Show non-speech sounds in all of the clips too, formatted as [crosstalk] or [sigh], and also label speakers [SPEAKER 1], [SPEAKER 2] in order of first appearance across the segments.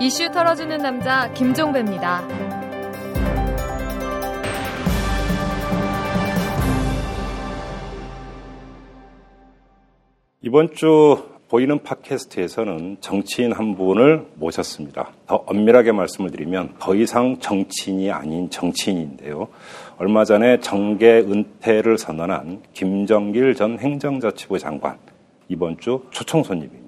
[SPEAKER 1] 이슈 털어주는 남자 김종배입니다.
[SPEAKER 2] 이번 주 보이는 팟캐스트에서는 정치인 한 분을 모셨습니다. 더 엄밀하게 말씀을 드리면 더 이상 정치인이 아닌 정치인인데요. 얼마 전에 정계 은퇴를 선언한 김정길 전 행정자치부 장관 이번 주 초청 손님입니다.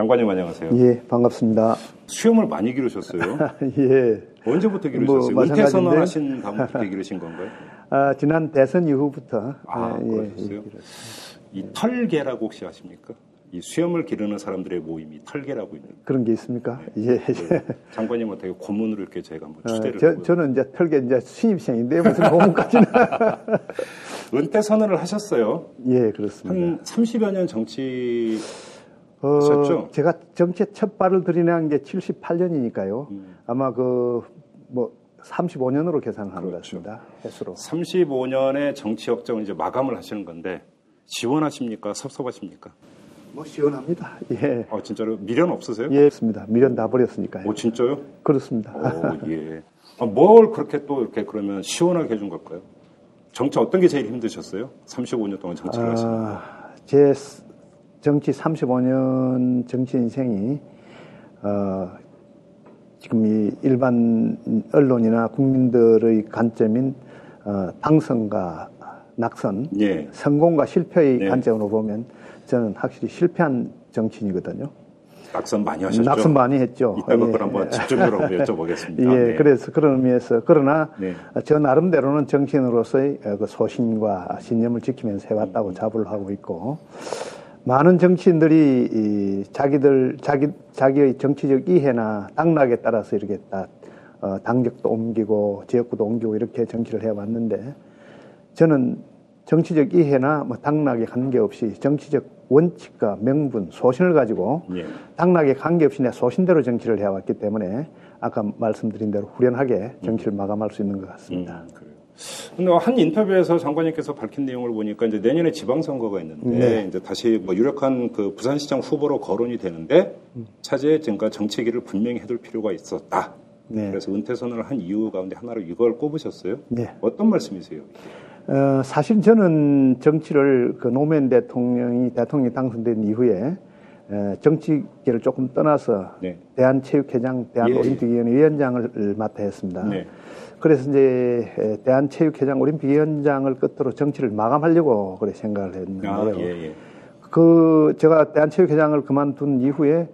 [SPEAKER 2] 장관님 안녕하세요.
[SPEAKER 3] 예, 반갑습니다.
[SPEAKER 2] 수염을 많이 기르셨어요. [laughs]
[SPEAKER 3] 예.
[SPEAKER 2] 언제부터 기르셨어요?
[SPEAKER 3] 뭐,
[SPEAKER 2] 은퇴. 선언하신 다음부터 기르신 건가요? [laughs]
[SPEAKER 3] 아, 지난 대선 이후부터
[SPEAKER 2] 아,
[SPEAKER 3] 예, 예,
[SPEAKER 2] 그러셨어요?
[SPEAKER 3] 예.
[SPEAKER 2] 이 털개라고 혹시 아십니까? 이 수염을 기르는 사람들의 모임이 털개라고 있는.
[SPEAKER 3] 그런 게 있습니까? 예.
[SPEAKER 2] 그 장관님 어떻게 고문으로 이렇게 제가 한번
[SPEAKER 3] 어,
[SPEAKER 2] 추대를
[SPEAKER 3] 저,
[SPEAKER 2] 해보고요.
[SPEAKER 3] 저는 이제 털게 이제 신입생인데 무슨 고문까지는. [laughs]
[SPEAKER 2] 은퇴 선언을 하셨어요.
[SPEAKER 3] 예, 그렇습니다.
[SPEAKER 2] 한 30여 년 정치
[SPEAKER 3] 어? 제가 정치에 첫 발을 들이난 게 78년이니까요.
[SPEAKER 2] 음.
[SPEAKER 3] 아마 그, 뭐, 35년으로 계산을 하는 것
[SPEAKER 2] 그렇죠.
[SPEAKER 3] 같습니다. 횟수로.
[SPEAKER 2] 35년의 정치 역정을 이제 마감을 하시는 건데 지원하십니까? 섭섭하십니까?
[SPEAKER 3] 뭐, 시원합니다. 예.
[SPEAKER 2] 아 진짜로 미련 없으세요?
[SPEAKER 3] 예, 그렇습니다. 미련 다 버렸으니까요.
[SPEAKER 2] 오 진짜요?
[SPEAKER 3] 그렇습니다.
[SPEAKER 2] 오 예. 아, 뭘 그렇게 또 이렇게 그러면 시원하게 해준 걸까요? 정치 어떤 게 제일 힘드셨어요? 35년 동안 정치를 하시는.
[SPEAKER 3] 아, 제 스- 정치 35년 정치 인생이 어, 지금 이 일반 언론이나 국민들의 관점인 어, 당선과 낙선,
[SPEAKER 2] 예.
[SPEAKER 3] 성공과 실패의
[SPEAKER 2] 네.
[SPEAKER 3] 관점으로 보면 저는 확실히 실패한 정치인이거든요.
[SPEAKER 2] 낙선 많이 하셨죠?
[SPEAKER 3] 낙선 많이 했죠. [laughs]
[SPEAKER 2] 이따가
[SPEAKER 3] 예.
[SPEAKER 2] 그걸 한번 집중적으로 여쭤보겠습니다. [laughs]
[SPEAKER 3] 예,
[SPEAKER 2] 네.
[SPEAKER 3] 그래서 그런 의미에서 그러나
[SPEAKER 2] 네.
[SPEAKER 3] 저 나름대로는 정치인으로서의 어, 그 소신과 신념을 지키면서
[SPEAKER 2] 음.
[SPEAKER 3] 해왔다고 자부를 하고 있고 많은 정치인들이 이 자기들 자기 자기의 정치적 이해나 당락에 따라서 이렇게 딱 어, 당적도 옮기고 지역구도 옮기고 이렇게 정치를 해왔는데 저는 정치적 이해나 뭐 당락에 관계없이 정치적 원칙과 명분, 소신을 가지고
[SPEAKER 2] 예.
[SPEAKER 3] 당락에 관계없이 내 소신대로 정치를 해왔기 때문에 아까 말씀드린 대로 후련하게 정치를 마감할 수 있는 것 같습니다.
[SPEAKER 2] 음, 그래요. 근데 한 인터뷰에서 장관님께서 밝힌 내용을 보니까 이제 내년에 지방선거가 있는데
[SPEAKER 3] 네.
[SPEAKER 2] 이제 다시 뭐 유력한 그 부산시장 후보로 거론이 되는데 차제에 지금까 정치기를 분명히 해둘 필요가 있었다.
[SPEAKER 3] 네.
[SPEAKER 2] 그래서 은퇴 선언을 한 이유 가운데 하나로 이걸 꼽으셨어요.
[SPEAKER 3] 네.
[SPEAKER 2] 어떤 말씀이세요?
[SPEAKER 3] 어, 사실 저는 정치를 그 노무현 대통령이 대통령이 당선된 이후에 에, 정치계를 조금 떠나서
[SPEAKER 2] 네.
[SPEAKER 3] 대한체육회장, 대한올림픽위원회 위원장을 맡아 했습니다.
[SPEAKER 2] 네.
[SPEAKER 3] 그래서 이제 에, 대한체육회장, 올림픽위원장을 끝으로 정치를 마감하려고 그래 생각을 했는데요.
[SPEAKER 2] 아, 예, 예.
[SPEAKER 3] 그 제가 대한체육회장을 그만둔 이후에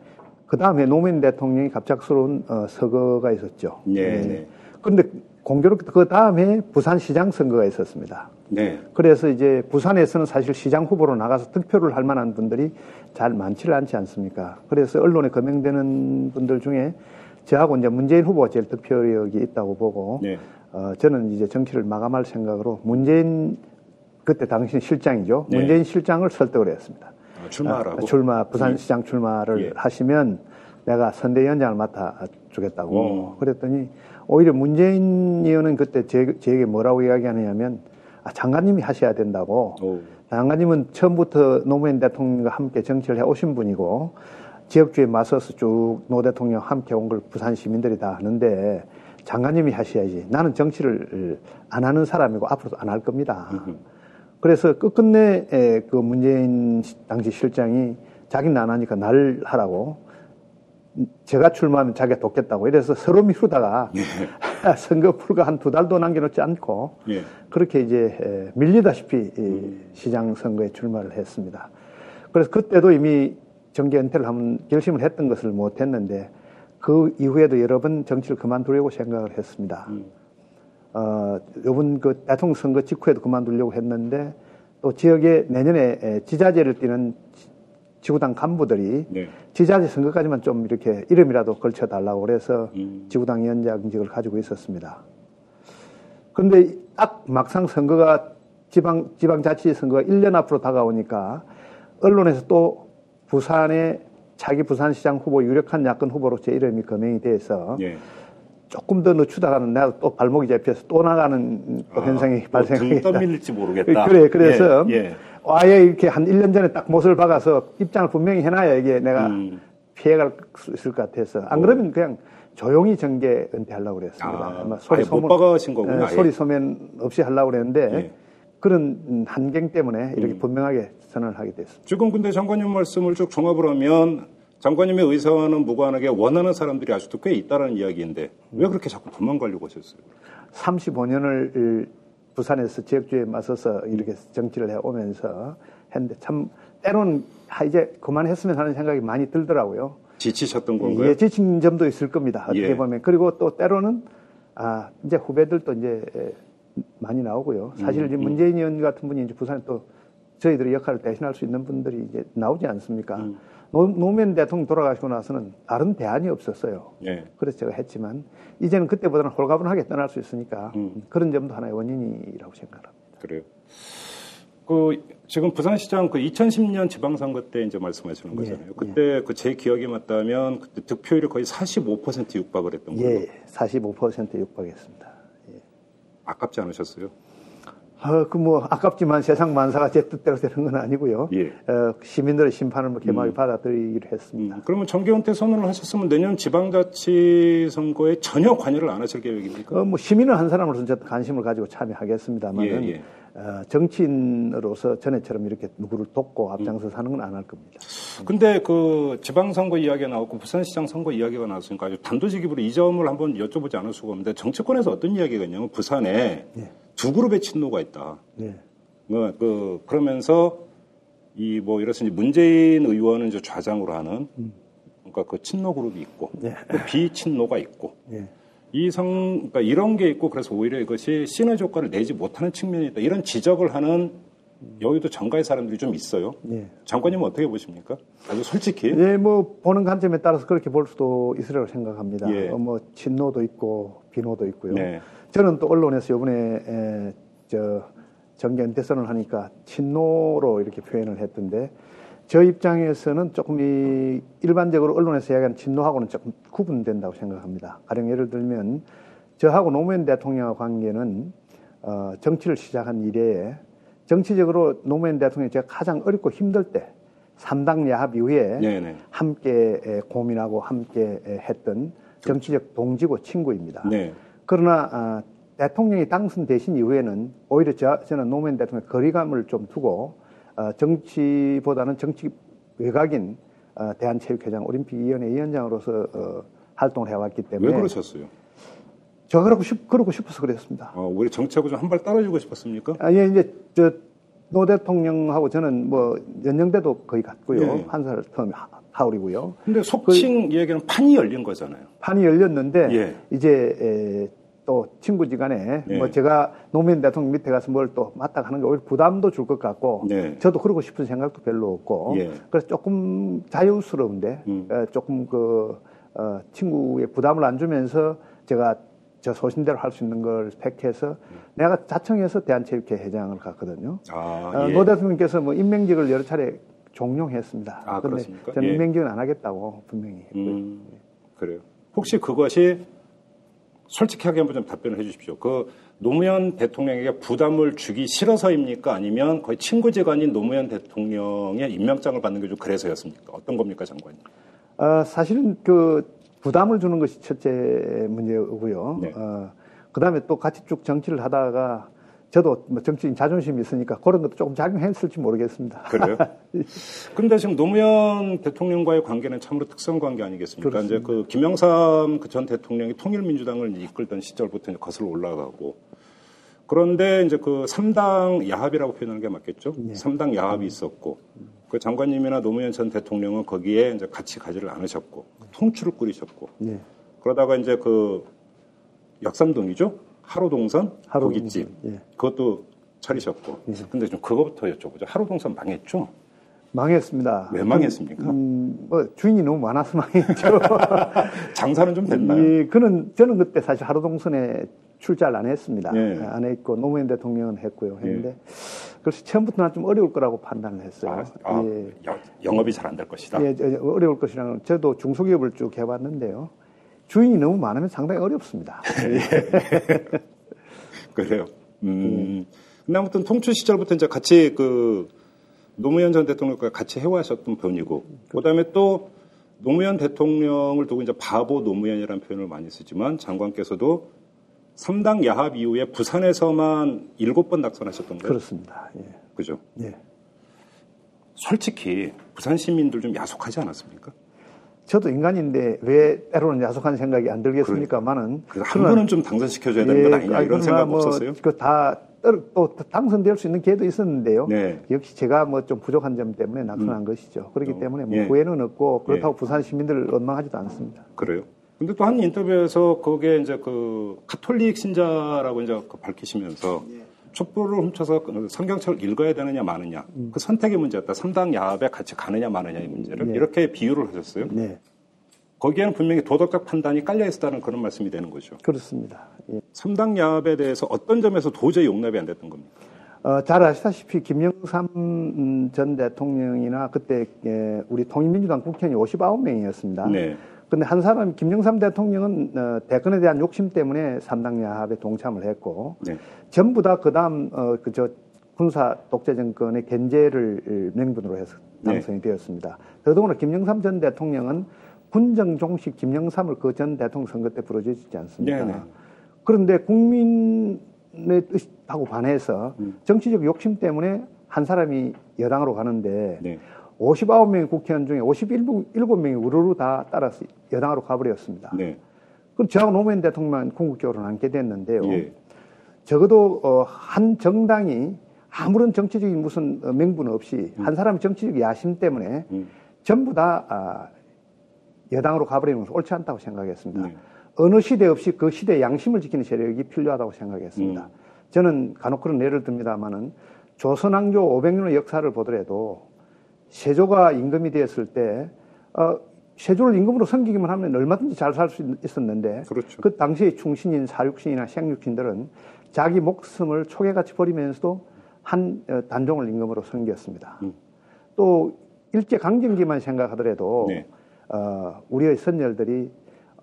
[SPEAKER 3] 그 다음에 노무현 대통령이 갑작스러운 어, 서거가 있었죠.
[SPEAKER 2] 네, 네.
[SPEAKER 3] 그런데 공교롭게 그 다음에 부산시장 선거가 있었습니다.
[SPEAKER 2] 네.
[SPEAKER 3] 그래서 이제 부산에서는 사실 시장 후보로 나가서 득표를 할 만한 분들이 잘 많지를 않지 않습니까? 그래서 언론에 거명되는 분들 중에 저하고 이제 문재인 후보가 제일 득표력이 있다고 보고
[SPEAKER 2] 네.
[SPEAKER 3] 어, 저는 이제 정치를 마감할 생각으로 문재인 그때 당시 실장이죠.
[SPEAKER 2] 네.
[SPEAKER 3] 문재인 실장을 설득을 했습니다.
[SPEAKER 2] 아, 출마하라고?
[SPEAKER 3] 아, 출마 부산시장 출마를
[SPEAKER 2] 예.
[SPEAKER 3] 하시면 내가 선대위원장을 맡아 주겠다고
[SPEAKER 2] 음.
[SPEAKER 3] 그랬더니 오히려 문재인 의원은 그때 제, 제게 뭐라고 이야기하느냐면 아, 장관님이 하셔야 된다고.
[SPEAKER 2] 오.
[SPEAKER 3] 장관님은 처음부터 노무현 대통령과 함께 정치를 해 오신 분이고 지역주에 맞서서 쭉 노 대통령 함께 온 걸 부산 시민들이 다 아는데 장관님이 하셔야지. 나는 정치를 안 하는 사람이고 앞으로도 안 할 겁니다. 그래서 끝끝내 에, 그 문재인 시- 당시 실장이 자기는 안 하니까 날 하라고. 제가 출마하면 자기가 돕겠다고. 이래서 서로 미루다가 선거 불과 한 두 달도 남겨놓지 않고
[SPEAKER 2] 예.
[SPEAKER 3] 그렇게 이제 에, 밀리다시피 이 시장 선거에 출마를 했습니다. 그래서 그때도 이미 정계 은퇴를 한번 결심을 했던 것을 못했는데 그 이후에도 여러 번 정치를 그만두려고 생각을 했습니다. 어, 이번 그 대통령 선거 직후에도 그만두려고 했는데 또 지역에 내년에 에, 지자체를 뛰는 지- 지구당 간부들이
[SPEAKER 2] 네.
[SPEAKER 3] 지자체 선거까지만 좀 이렇게 이름이라도 걸쳐달라고 그래서
[SPEAKER 2] 음.
[SPEAKER 3] 지구당 위원장직을 가지고 있었습니다. 그런데 딱 막상 선거가 지방, 지방자치 선거가 1년 앞으로 다가오니까 언론에서 또 부산에 자기 부산시장 후보 유력한 야권 후보로 제 이름이 거명이 돼서
[SPEAKER 2] 예.
[SPEAKER 3] 조금 더 늦추다가는 내가 또 발목이 잡혀서 또 나가는 또 현상이
[SPEAKER 2] 아,
[SPEAKER 3] 발생하겠다.
[SPEAKER 2] 등 떠밀릴지 모르겠다. [laughs]
[SPEAKER 3] 그래, 그래서
[SPEAKER 2] 예, 예.
[SPEAKER 3] 아예 이렇게 한 1년 전에 딱 못을 박아서 입장을 분명히 해놔야 이게 내가
[SPEAKER 2] 음.
[SPEAKER 3] 피해갈 수 있을 것 같아서 안 그러면 그냥 조용히 정계 은퇴하려고 그랬습니다.
[SPEAKER 2] 아,
[SPEAKER 3] 아마
[SPEAKER 2] 아예 못 박아신 거군요,
[SPEAKER 3] 예,
[SPEAKER 2] 아예.
[SPEAKER 3] 소리 소면 없이 하려고 그랬는데
[SPEAKER 2] 예.
[SPEAKER 3] 그런 음, 한경 때문에 이렇게
[SPEAKER 2] 음.
[SPEAKER 3] 분명하게 선언을 하게 됐습니다.
[SPEAKER 2] 지금 근데 장관님 말씀을 쭉 종합을 하면 장관님의 의사와는 무관하게 원하는 사람들이 아직도 꽤 있다는 이야기인데 왜 그렇게 자꾸 도망가려고 하셨어요?
[SPEAKER 3] 35년을 부산에서 지역주의에 맞서서 이렇게 정치를 해오면서 했는데 참 때로는 아, 이제 그만했으면 하는 생각이 많이 들더라고요.
[SPEAKER 2] 지치셨던 건가요?
[SPEAKER 3] 예, 지친 점도 있을 겁니다. 어떻게
[SPEAKER 2] 예.
[SPEAKER 3] 보면. 그리고 또 때로는 아, 이제 후배들도 이제 많이 나오고요. 사실
[SPEAKER 2] 음,
[SPEAKER 3] 이제 문재인 의원 같은 분이 이제 부산에 또 저희들의 역할을 대신할 수 있는 분들이 이제 나오지 않습니까?
[SPEAKER 2] 음.
[SPEAKER 3] 노, 노무현 대통령 돌아가시고 나서는 다른 대안이 없었어요.
[SPEAKER 2] 예.
[SPEAKER 3] 그래서 제가 했지만 이제는 그때보다는 홀가분하게 떠날 수 있으니까
[SPEAKER 2] 음.
[SPEAKER 3] 그런 점도 하나의 원인이라고 생각합니다.
[SPEAKER 2] 그래요. 그 지금 부산시장 그 2010년 지방선거 때 이제 말씀하시는
[SPEAKER 3] 예,
[SPEAKER 2] 거잖아요. 그때 그제 기억에 맞다면 그때 득표율이 거의 45% 육박을 했던 걸로
[SPEAKER 3] 예, 45% 육박했습니다.
[SPEAKER 2] 아깝지 않으셨어요?
[SPEAKER 3] 어, 그 뭐 아깝지만 세상 만사가 제 뜻대로 되는 건 아니고요.
[SPEAKER 2] 예.
[SPEAKER 3] 어, 시민들의 심판을 뭐 개막에 받아들이기로 했습니다.
[SPEAKER 2] 음, 그러면 정계 은퇴 선언을 하셨으면 내년 지방자치 선거에 전혀 관여를 안 하실 계획입니까?
[SPEAKER 3] 어, 뭐 시민을 한 사람으로서 관심을 가지고 참여하겠습니다만은
[SPEAKER 2] 예, 예.
[SPEAKER 3] 어, 정치인으로서 전에처럼 이렇게 누구를 돕고 앞장서 사는 건 안 할 겁니다.
[SPEAKER 2] 근데 그 지방선거 이야기가 나왔고 부산시장 선거 이야기가 나왔으니까 아주 단도직입으로 이 점을 한번 여쭤보지 않을 수가 없는데 정치권에서 어떤 이야기가 있냐면 부산에
[SPEAKER 3] 예.
[SPEAKER 2] 두 그룹의 친노가 있다.
[SPEAKER 3] 예.
[SPEAKER 2] 뭐, 그, 그러면서 이 뭐 이렇듯이 문재인 의원은 이제 좌장으로 하는 그러니까 그 친노 그룹이 있고
[SPEAKER 3] 예.
[SPEAKER 2] 또 비친노가 있고
[SPEAKER 3] 예.
[SPEAKER 2] 이성 그러니까 이런 게 있고 그래서 오히려 이것이 시너지 효과를 내지 못하는 측면이 있다. 이런 지적을 하는 여기도 정가의 사람들이 좀 있어요.
[SPEAKER 3] 예.
[SPEAKER 2] 장관님은 어떻게 보십니까? 아주 솔직히.
[SPEAKER 3] 예, 뭐 보는 관점에 따라서 그렇게 볼 수도 있으리라고 생각합니다.
[SPEAKER 2] 예.
[SPEAKER 3] 어, 뭐 친노도 있고 비노도 있고요.
[SPEAKER 2] 네.
[SPEAKER 3] 저는 또 언론에서 이번에 에, 저 정계 은퇴선을 하니까 친노로 이렇게 표현을 했던데 저 입장에서는 조금 이 일반적으로 언론에서 이야기하는 친노하고는 조금 구분된다고 생각합니다. 가령 예를 들면 저하고 노무현 대통령의 관계는 어, 정치를 시작한 이래에 정치적으로 노무현 대통령이 제가 가장 어렵고 힘들 때 삼당 야합 이후에
[SPEAKER 2] 네네.
[SPEAKER 3] 함께 에, 고민하고 함께 에, 했던 정치적 동지고 친구입니다.
[SPEAKER 2] 네.
[SPEAKER 3] 그러나 아, 대통령이 당선되신 이후에는 오히려 저, 저는 노무현 대통령 거리감을 좀 두고 어, 정치보다는 정치 외곽인 어, 대한체육회장 올림픽위원회 위원장으로서 어, 활동을 해왔기 때문에
[SPEAKER 2] 왜 그러셨어요?
[SPEAKER 3] 저 그러고 싶 그러고 싶어서 그랬습니다.
[SPEAKER 2] 어, 우리 정치하고 좀 한 발 따라주고 싶었습니까?
[SPEAKER 3] 아, 예, 이제 저 노 대통령하고 저는 뭐 연령대도 거의 같고요.
[SPEAKER 2] 예.
[SPEAKER 3] 한살 텀 터울이고요.
[SPEAKER 2] 근데 속칭 이야기는 판이 열린 거잖아요.
[SPEAKER 3] 판이 열렸는데
[SPEAKER 2] 예.
[SPEAKER 3] 이제 에, 또 친구지간에
[SPEAKER 2] 네.
[SPEAKER 3] 뭐 제가 노무현 대통령 밑에 가서 뭘 또 맡아 가는 게 오히려 부담도 줄 것 같고
[SPEAKER 2] 네.
[SPEAKER 3] 저도 그러고 싶은 생각도 별로 없고
[SPEAKER 2] 예.
[SPEAKER 3] 그래서 조금 자유스러운데
[SPEAKER 2] 음.
[SPEAKER 3] 에, 조금 그 어, 친구의 부담을 안 주면서 제가 저 소신대로 할 수 있는 걸 팩해서 내가 자청해서 대한체육회 회장을 갔거든요.
[SPEAKER 2] 아,
[SPEAKER 3] 어,
[SPEAKER 2] 예.
[SPEAKER 3] 노 대통령께서 뭐 임명직을 여러 차례 종용했습니다.
[SPEAKER 2] 아,
[SPEAKER 3] 그런데? 저는
[SPEAKER 2] 예.
[SPEAKER 3] 임명직은 안 하겠다고 분명히 했고요.
[SPEAKER 2] 음, 그래요. 혹시 그것이 솔직하게 한번 좀 답변을 해 주십시오. 그 노무현 대통령에게 부담을 주기 싫어서입니까? 아니면 거의 친구지간인 노무현 대통령의 임명장을 받는 게 좀 그래서였습니까? 어떤 겁니까, 장관님?
[SPEAKER 3] 어, 사실은 그 부담을 주는 것이 첫째 문제고요.
[SPEAKER 2] 네.
[SPEAKER 3] 어, 그 다음에 또 같이 쭉 정치를 하다가 저도 뭐 정치인 자존심이 있으니까 그런 것도 조금 작용했을지 모르겠습니다.
[SPEAKER 2] 그래요? [laughs] 그런데 지금 노무현 대통령과의 관계는 참으로 특성 관계 아니겠습니까?
[SPEAKER 3] 그렇습니다.
[SPEAKER 2] 이제 그 김영삼 그 전 대통령이 통일민주당을 이끌던 시절부터 이제 거슬러 올라가고 그런데 이제 그 3당 야합이라고 표현하는 게 맞겠죠?
[SPEAKER 3] 네.
[SPEAKER 2] 3당 야합이 있었고 그 장관님이나 노무현 전 대통령은 거기에 이제 같이 가지를 않으셨고 통추를 꾸리셨고
[SPEAKER 3] 네.
[SPEAKER 2] 그러다가 이제 그 역삼동이죠? 하루동선
[SPEAKER 3] 하루동선,
[SPEAKER 2] 고깃집
[SPEAKER 3] 예.
[SPEAKER 2] 그것도 차리셨고
[SPEAKER 3] 예.
[SPEAKER 2] 근데 좀 그거부터 여쭤보죠. 하루동선 망했죠?
[SPEAKER 3] 망했습니다.
[SPEAKER 2] 왜 망했습니까?
[SPEAKER 3] 음, 뭐 주인이 너무 많아서 망했죠. [laughs]
[SPEAKER 2] 장사는 좀 됐나요?
[SPEAKER 3] 예, 그는 저는 그때 사실 하루 동선에 출자를 안 했습니다.
[SPEAKER 2] 예.
[SPEAKER 3] 안 했고 노무현 대통령은 했고요. 했는데 그래서 처음부터 는 좀 어려울 거라고 판단을 했어요.
[SPEAKER 2] 아, 아,
[SPEAKER 3] 예.
[SPEAKER 2] 여- 영업이 잘 안 될 것이다.
[SPEAKER 3] 예, 어려울 것이라는 저도 중소기업을 쭉 해봤는데요. 주인이 너무 많으면 상당히 어렵습니다. [laughs]
[SPEAKER 2] 그래요. 음. 근데 아무튼 통치 시절부터 이제 같이 그 노무현 전 대통령과 같이 해와셨던 분이고, 그 다음에 또 노무현 대통령을 두고 이제 바보 노무현이라는 표현을 많이 쓰지만 장관께서도 3당 야합 이후에 부산에서만 7번 낙선하셨던 거예요.
[SPEAKER 3] 그렇습니다. 예.
[SPEAKER 2] 그죠?
[SPEAKER 3] 예.
[SPEAKER 2] 솔직히 부산 시민들 좀 야속하지 않았습니까?
[SPEAKER 3] 저도 인간인데 왜 때로는 야속한 생각이 안 들겠습니까만은
[SPEAKER 2] 그래서 한 번은 좀 당선시켜줘야 되는 건 아니냐 이런 생각 없었어요?
[SPEAKER 3] 뭐 그다 또 당선될 수 있는 기회도 있었는데요.
[SPEAKER 2] 네.
[SPEAKER 3] 역시 제가 뭐 좀 부족한 점 때문에 낙선한 것이죠. 그렇기
[SPEAKER 2] 어,
[SPEAKER 3] 때문에 뭐
[SPEAKER 2] 예.
[SPEAKER 3] 후회는 없고 그렇다고
[SPEAKER 2] 예.
[SPEAKER 3] 부산 시민들을 원망하지도 않습니다.
[SPEAKER 2] 그래요. 근데 또 한 인터뷰에서 그게 이제 그 카톨릭 신자라고 이제 그 밝히시면서 촛불을 훔쳐서 그 성경책을 읽어야 되느냐 마느냐 그 선택의 문제였다. 삼당 야합에 같이 가느냐 마느냐의 문제를
[SPEAKER 3] 네.
[SPEAKER 2] 이렇게 비유를 하셨어요.
[SPEAKER 3] 네,
[SPEAKER 2] 거기에는 분명히 도덕적 판단이 깔려 있다는 그런 말씀이 되는 거죠.
[SPEAKER 3] 그렇습니다. 예.
[SPEAKER 2] 삼당 야합에 대해서 어떤 점에서 도저히 용납이 안 됐던 겁니까?
[SPEAKER 3] 어, 잘 아시다시피 김영삼 음, 전 대통령이나 그때 예, 우리 통일민주당 국회의원이 59명이었습니다.
[SPEAKER 2] 네.
[SPEAKER 3] 근데 한 사람 김영삼 대통령은 어, 대권에 대한 욕심 때문에 삼당 야합에 동참을 했고
[SPEAKER 2] 네.
[SPEAKER 3] 전부 다 그다음 어, 그저 군사 독재 정권의 견제를 명분으로 해서
[SPEAKER 2] 네.
[SPEAKER 3] 당선이 되었습니다. 더더구나 김영삼 전 대통령은 군정 종식 김영삼을 그 전 대통령 선거 때 부러져주지 않습니까?
[SPEAKER 2] 네, 네.
[SPEAKER 3] 그런데 국민의 뜻하고 반해서
[SPEAKER 2] 음.
[SPEAKER 3] 정치적 욕심 때문에 한 사람이 여당으로 가는데
[SPEAKER 2] 네.
[SPEAKER 3] 59명의 국회의원 중에 57명이 우르르 다 따라서 여당으로 가버렸습니다.
[SPEAKER 2] 네.
[SPEAKER 3] 그럼 저하고 노무현 대통령만 궁극적으로 남게 됐는데요.
[SPEAKER 2] 예.
[SPEAKER 3] 적어도 어, 한 정당이 아무런 정치적인 무슨 어, 명분 없이 한 사람의 정치적 야심 때문에
[SPEAKER 2] 음.
[SPEAKER 3] 전부 다 아, 여당으로 가버리는 것은 옳지 않다고 생각했습니다.
[SPEAKER 2] 네.
[SPEAKER 3] 어느 시대 없이 그 시대의 양심을 지키는 세력이 필요하다고 생각했습니다.
[SPEAKER 2] 음.
[SPEAKER 3] 저는 간혹 그런 예를 듭니다만은 조선왕조 500년의 역사를 보더라도 세조가 임금이 되었을 때 어, 세조를 임금으로 섬기기만 하면 얼마든지 잘 살 수 있었는데
[SPEAKER 2] 그렇죠.
[SPEAKER 3] 그 당시에 충신인 사육신이나 생육신들은 자기 목숨을 초계같이 버리면서도 한 어, 단종을 임금으로 섬겼습니다.
[SPEAKER 2] 음.
[SPEAKER 3] 또 일제 강점기만 생각하더라도
[SPEAKER 2] 네.
[SPEAKER 3] 어, 우리의 선열들이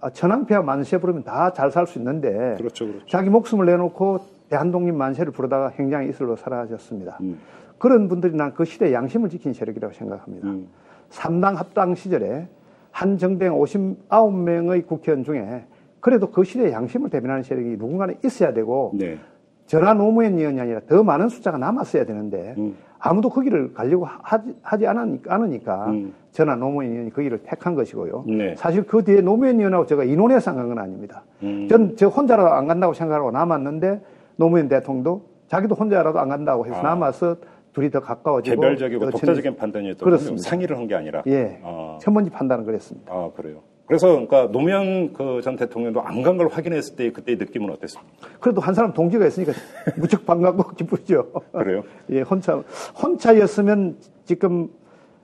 [SPEAKER 3] 어, 천황폐하 만세 부르면 다 잘 살 수 있는데
[SPEAKER 2] 그렇죠, 그렇죠.
[SPEAKER 3] 자기 목숨을 내놓고 대한독립 만세를 부르다가 행장의 이슬로 사라졌습니다.
[SPEAKER 2] 음.
[SPEAKER 3] 그런 분들이 난 그 시대의 양심을 지킨 세력이라고 생각합니다.
[SPEAKER 2] 음.
[SPEAKER 3] 삼당 합당 시절에 한 정당 59명의 국회의원 중에 그래도 그 시대의 양심을 대변하는 세력이 누군가는 있어야 되고
[SPEAKER 2] 네.
[SPEAKER 3] 전하 노무현 의원이 아니라 더 많은 숫자가 남았어야 되는데
[SPEAKER 2] 음.
[SPEAKER 3] 아무도 거기를 가려고 하지, 하지 않으니까, 않으니까
[SPEAKER 2] 음.
[SPEAKER 3] 전하 노무현 의원이 거기를 택한 것이고요.
[SPEAKER 2] 네.
[SPEAKER 3] 사실 그 뒤에 노무현 의원하고 제가 인원해서 안 간 건 아닙니다.
[SPEAKER 2] 음.
[SPEAKER 3] 전저 혼자라도 안 간다고 생각하고 남았는데 노무현 대통령도 자기도 혼자라도 안 간다고 해서
[SPEAKER 2] 아.
[SPEAKER 3] 남아서 둘이 더 가까워지고
[SPEAKER 2] 개별적이고
[SPEAKER 3] 더
[SPEAKER 2] 독자적인 판단이었던
[SPEAKER 3] 그렇습니다.
[SPEAKER 2] 상의를 한 게 아니라.
[SPEAKER 3] 예.
[SPEAKER 2] 아,
[SPEAKER 3] 첫 번째 판단은 그랬습니다.
[SPEAKER 2] 아, 그래요. 그래서 그러니까 노무현 그 전 대통령도 안 간 걸 확인했을 때 그때의 느낌은 어땠습니까?
[SPEAKER 3] 그래도 한 사람 동지가 있으니까 [laughs] 무척 반갑고 기쁘죠.
[SPEAKER 2] 그래요? [laughs]
[SPEAKER 3] 예, 혼자, 혼자였으면 지금,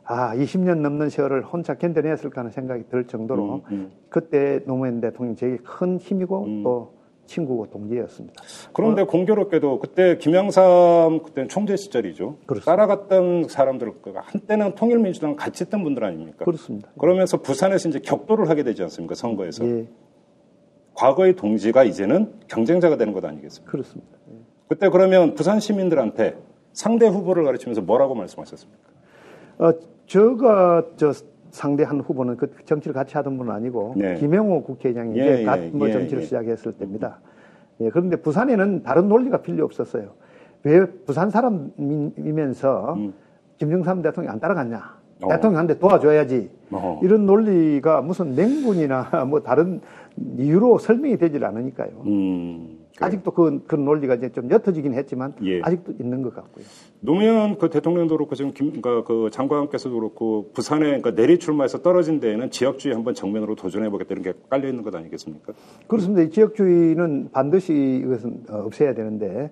[SPEAKER 3] 아, 20년 넘는 세월을 혼자 견뎌냈을까 하는 생각이 들 정도로
[SPEAKER 2] 음, 음.
[SPEAKER 3] 그때 노무현 대통령이 제게 큰 힘이고
[SPEAKER 2] 음.
[SPEAKER 3] 또 친구고 동지였습니다.
[SPEAKER 2] 그런데 공교롭게도 그때 김영삼 그때 총재 시절이죠.
[SPEAKER 3] 그렇습니다.
[SPEAKER 2] 따라갔던 사람들 그 한때는 통일민주당 같이 했던 분들 아닙니까?
[SPEAKER 3] 그렇습니다.
[SPEAKER 2] 그러면서 부산에서 이제 격돌을 하게 되지 않습니까? 선거에서.
[SPEAKER 3] 예,
[SPEAKER 2] 과거의 동지가 이제는 경쟁자가 되는 것 아니겠습니까?
[SPEAKER 3] 그렇습니다.
[SPEAKER 2] 그때 그러면 부산 시민들한테 상대 후보를 가르치면서 뭐라고 말씀하셨습니까?
[SPEAKER 3] 어, 저가 저 상대한 후보는 그 정치를 같이 하던 분은 아니고
[SPEAKER 2] 네.
[SPEAKER 3] 김영호 국회의장이
[SPEAKER 2] 예,
[SPEAKER 3] 이제 갓
[SPEAKER 2] 예,
[SPEAKER 3] 뭐
[SPEAKER 2] 예,
[SPEAKER 3] 정치를
[SPEAKER 2] 예.
[SPEAKER 3] 시작했을 때입니다. 예, 그런데 부산에는 다른 논리가 필요 없었어요. 왜 부산 사람이면서
[SPEAKER 2] 음.
[SPEAKER 3] 김정삼 대통령이 안 따라갔냐?
[SPEAKER 2] 어.
[SPEAKER 3] 대통령한테 도와줘야지.
[SPEAKER 2] 어허.
[SPEAKER 3] 이런 논리가 무슨 맹분이나 [laughs] 뭐 다른 이유로 설명이 되질 않으니까요.
[SPEAKER 2] 음, 그래요.
[SPEAKER 3] 아직도 그, 그 논리가 이제 좀 옅어지긴 했지만
[SPEAKER 2] 예.
[SPEAKER 3] 아직도 있는 것 같고요.
[SPEAKER 2] 노무현 그 대통령도 그렇고 지금 김, 그러니까 그 장관께서도 그렇고 부산에 그러니까 내리 출마해서 떨어진 데에는 지역주의 한번 정면으로 도전해 보겠다 이런 게 깔려 있는 것 아니겠습니까?
[SPEAKER 3] 그렇습니다. 이 지역주의는 반드시 이것은 어, 없애야 되는데 예,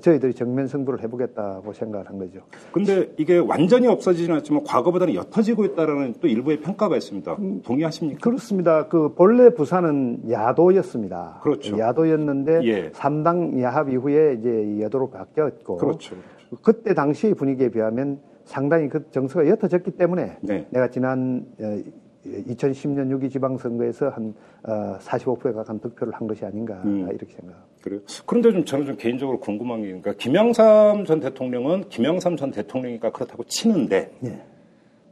[SPEAKER 3] 저희들이 정면 승부를 해보겠다고 생각을 한 거죠.
[SPEAKER 2] 근데 이게 완전히 없어지지는 않지만 과거보다는 옅어지고 있다라는 또 일부의 평가가 있습니다.
[SPEAKER 3] 음.
[SPEAKER 2] 동의하십니까?
[SPEAKER 3] 그렇습니다. 그 본래 부산은 야도였습니다.
[SPEAKER 2] 그렇죠.
[SPEAKER 3] 야도였는데
[SPEAKER 2] 예.
[SPEAKER 3] 삼 3당 야합 이후에 이제 여도로 바뀌었고
[SPEAKER 2] 그렇죠.
[SPEAKER 3] 그때 당시 분위기에 비하면 상당히 그 정서가 옅어졌기 때문에
[SPEAKER 2] 네.
[SPEAKER 3] 내가 지난 어, 2010년 6.2 지방선거에서 한 어, 45%에 가까운 득표를 한 것이 아닌가
[SPEAKER 2] 음.
[SPEAKER 3] 이렇게 생각합니다.
[SPEAKER 2] 그래요. 그런데 좀 저는 좀 개인적으로 궁금한 게, 그러니까 김영삼 전 대통령은 김영삼 전 대통령이니까 그렇다고 치는데
[SPEAKER 3] 예.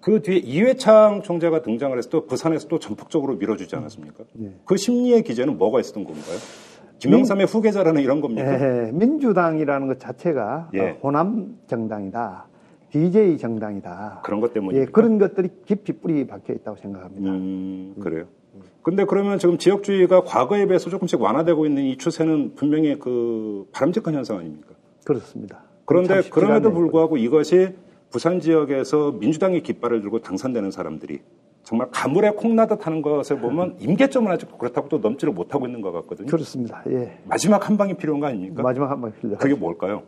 [SPEAKER 2] 그 뒤에 이회창 총재가 등장을 해서 또 부산에서 또 전폭적으로 밀어주지 않았습니까?
[SPEAKER 3] 예.
[SPEAKER 2] 그 심리의 기제는 뭐가 있었던 건가요? 김영삼의 후계자라는 이런 겁니까?
[SPEAKER 3] 예, 민주당이라는 것 자체가
[SPEAKER 2] 예.
[SPEAKER 3] 어, 호남 정당이다. DJ 정당이다.
[SPEAKER 2] 그런 것
[SPEAKER 3] 예,
[SPEAKER 2] 때문입니까?
[SPEAKER 3] 그런 것들이 깊이 뿌리 박혀 있다고 생각합니다.
[SPEAKER 2] 음, 그래요. 근데 그러면 지금 지역주의가 과거에 비해서 조금씩 완화되고 있는 이 추세는 분명히 그 바람직한 현상 아닙니까?
[SPEAKER 3] 그렇습니다.
[SPEAKER 2] 그런데 그럼에도. 불구하고 이것이 부산 지역에서 민주당의 깃발을 들고 당선되는 사람들이 정말 가물에 콩나듯 하는 것을 보면 [laughs] 임계점은 아직 그렇다고 또 넘지를 못하고 있는 것 같거든요.
[SPEAKER 3] 그렇습니다. 예.
[SPEAKER 2] 마지막 한 방이 필요한 거 아닙니까?
[SPEAKER 3] 마지막 한번 빌려.
[SPEAKER 2] 그게 뭘까요?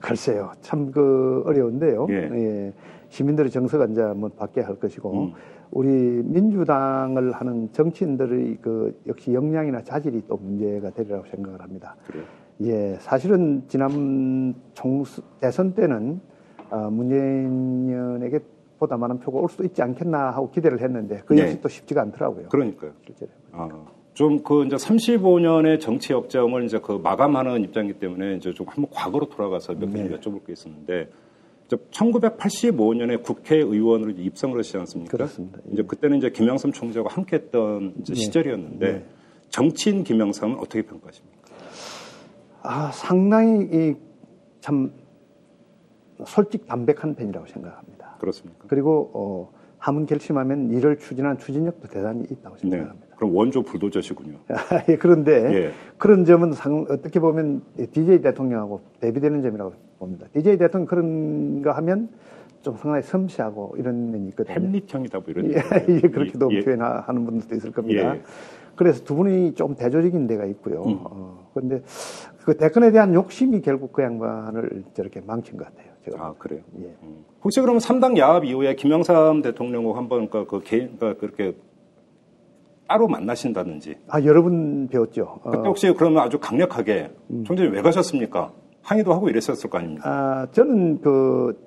[SPEAKER 3] 글쎄요. 참 그 어려운데요.
[SPEAKER 2] 예.
[SPEAKER 3] 예. 시민들의 정서가 이제 한번 바뀌어야 할 것이고
[SPEAKER 2] 음.
[SPEAKER 3] 우리 민주당을 하는 정치인들의 그 역시 역량이나 자질이 또 문제가 되리라고 생각을 합니다.
[SPEAKER 2] 그래요.
[SPEAKER 3] 예, 사실은 지난 총 대선 때는 어, 문재인에게 보다 많은 표가 올 수도 있지 않겠나 하고 기대를 했는데 그 역시
[SPEAKER 2] 네.
[SPEAKER 3] 또 쉽지가 않더라고요.
[SPEAKER 2] 그러니까요.
[SPEAKER 3] 실제로.
[SPEAKER 2] 아, 좀 그 이제 35년의 정치 역정을 이제 그 마감하는 입장이기 때문에 이제 좀 한번 과거로 돌아가서 몇 가지
[SPEAKER 3] 네.
[SPEAKER 2] 여쭤볼 게 있었는데 1985년에 국회의원으로 입성을 하시지 않습니까?
[SPEAKER 3] 그렇습니다. 예.
[SPEAKER 2] 이제 그때는 이제 김영삼 총재와 함께했던
[SPEAKER 3] 네.
[SPEAKER 2] 시절이었는데
[SPEAKER 3] 네.
[SPEAKER 2] 정치인 김영삼은 어떻게 평가하십니까?
[SPEAKER 3] 아, 상당히 이참 솔직 담백한 편이라고 생각합니다.
[SPEAKER 2] 그렇습니까?
[SPEAKER 3] 그리고 어, 한번 결심하면 일을 추진한 추진력도 대단히 있다고
[SPEAKER 2] 네.
[SPEAKER 3] 생각합니다.
[SPEAKER 2] 그럼 원조 불도저시군요. [laughs]
[SPEAKER 3] 예, 그런데
[SPEAKER 2] 예.
[SPEAKER 3] 그런 점은 상, 어떻게 보면 DJ 대통령하고 대비되는 점이라고 봅니다. DJ 대통령 그런 거 하면 좀 상당히 섬세하고 이런 면이 있거든요.
[SPEAKER 2] 햄릿형이다 뭐 이런.
[SPEAKER 3] 예. [laughs] 예, 그렇게도
[SPEAKER 2] 예.
[SPEAKER 3] 표현하는 분들도 있을 겁니다.
[SPEAKER 2] 예.
[SPEAKER 3] 그래서 두 분이 좀 대조적인 데가 있고요.
[SPEAKER 2] 음.
[SPEAKER 3] 어, 그런데 그 대권에 대한 욕심이 결국 그 양반을 저렇게 망친 것 같아요. 제가.
[SPEAKER 2] 아 그래요.
[SPEAKER 3] 예.
[SPEAKER 2] 음. 혹시 그러면 3당 야합 이후에 김영삼 대통령하고 한번 그, 그 개인 그 그렇게 따로 만나신다든지
[SPEAKER 3] 아, 여러 분 배웠죠. 어,
[SPEAKER 2] 그때 혹시 그러면 아주 강력하게
[SPEAKER 3] 음.
[SPEAKER 2] 총재님 왜 가셨습니까? 항의도 하고 이랬었을 거 아닙니까?
[SPEAKER 3] 아, 저는 그,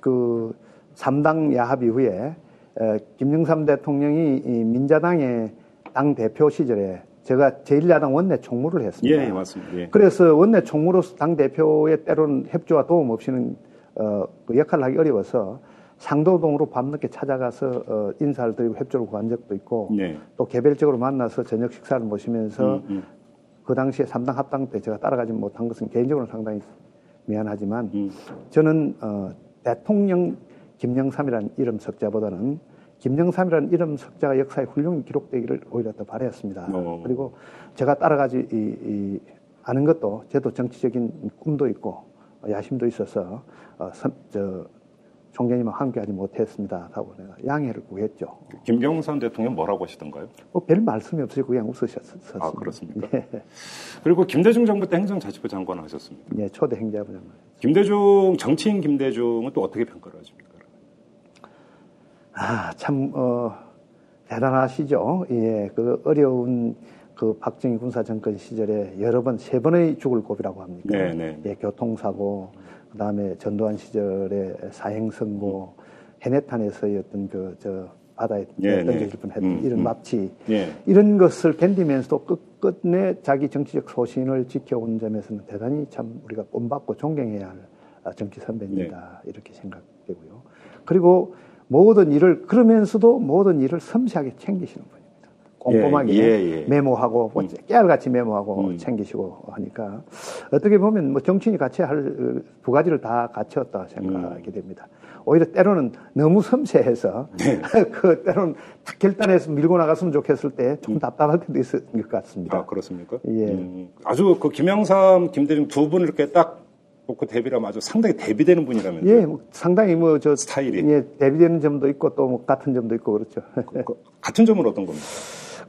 [SPEAKER 3] 그, 3당 야합 이후에, 에, 김영삼 대통령이 이 민자당의 당 대표 시절에 제가 제1야당 원내 총무를 했습니다.
[SPEAKER 2] 예, 예, 맞습니다. 예.
[SPEAKER 3] 그래서 원내 총무로서 당 대표의 때로는 협조와 도움 없이는 어, 그 역할을 하기 어려워서 상도동으로 밤늦게 찾아가서 어, 인사를 드리고 협조를 구한 적도 있고
[SPEAKER 2] 네.
[SPEAKER 3] 또 개별적으로 만나서 저녁 식사를 모시면서
[SPEAKER 2] 음, 음.
[SPEAKER 3] 그 당시에 3당 합당 때 제가 따라가지 못한 것은 개인적으로 상당히 미안하지만
[SPEAKER 2] 음.
[SPEAKER 3] 저는 어, 대통령 김영삼이라는 이름 석자보다는 김영삼이라는 이름 석자가 역사에 훌륭히 기록되기를 오히려 더 바랬습니다.
[SPEAKER 2] 어.
[SPEAKER 3] 그리고 제가 따라가지 이, 이, 아는 것도 저도 정치적인 꿈도 있고 야심도 있어서 어, 선, 저, 총장님과 함께하지 못했습니다. 하고 내가 양해를 구했죠.
[SPEAKER 2] 김경삼 대통령 뭐라고 하시던가요?
[SPEAKER 3] 뭐 별 말씀이 없이 그냥 웃으셨습니다.
[SPEAKER 2] 아, 그렇습니까?
[SPEAKER 3] 예,
[SPEAKER 2] 그리고 김대중 정부 때 행정자치부 장관을 하셨습니다.
[SPEAKER 3] 예, 초대 행자부장.
[SPEAKER 2] 김대중 정치인 김대중은 또 어떻게 평가를 하십니까?
[SPEAKER 3] 아, 참, 어, 대단하시죠. 예, 그 어려운 그 박정희 군사 정권 시절에 여러 번, 세 번의 죽을 고비라고 합니까?
[SPEAKER 2] 네, 네.
[SPEAKER 3] 예, 교통사고, 그 다음에 전두환 시절에 사행선고, 해내탄에서의 어떤 그, 저, 바다에
[SPEAKER 2] 네,
[SPEAKER 3] 던져질
[SPEAKER 2] 네.
[SPEAKER 3] 뻔했던
[SPEAKER 2] 음,
[SPEAKER 3] 이런
[SPEAKER 2] 음.
[SPEAKER 3] 납치.
[SPEAKER 2] 예.
[SPEAKER 3] 이런 것을 견디면서도 끝 끝내 자기 정치적 소신을 지켜온 점에서는 대단히 참 우리가 본받고 존경해야 할 아, 정치 선배입니다.
[SPEAKER 2] 네.
[SPEAKER 3] 이렇게 생각되고요. 그리고 모든 일을 그러면서도 모든 일을 섬세하게 챙기시는 분입니다. 꼼꼼하게
[SPEAKER 2] 예, 예, 예.
[SPEAKER 3] 메모하고 뭐 깨알같이 메모하고
[SPEAKER 2] 음.
[SPEAKER 3] 챙기시고 하니까 어떻게 보면 뭐 정치인이 같이 할 두 가지를 다 갖췄다
[SPEAKER 2] 음.
[SPEAKER 3] 생각하게 됩니다. 오히려 때로는 너무 섬세해서
[SPEAKER 2] 네. [laughs]
[SPEAKER 3] 그 때로는 탁 결단해서 밀고 나갔으면 좋겠을 때 좀 답답할 때도 있을 것 같습니다.
[SPEAKER 2] 음. 아, 그렇습니까?
[SPEAKER 3] 예.
[SPEAKER 2] 음, 아주 그 김영삼, 김대중 두 분을 이렇게 딱 놓고 대비를 하면 아주 상당히 대비되는 분이라면서요.
[SPEAKER 3] 예, 뭐 상당히 뭐 저
[SPEAKER 2] 스타일이.
[SPEAKER 3] 예, 대비되는 점도 있고 또 뭐 같은 점도 있고 그렇죠.
[SPEAKER 2] 그 같은 점은 어떤 겁니까?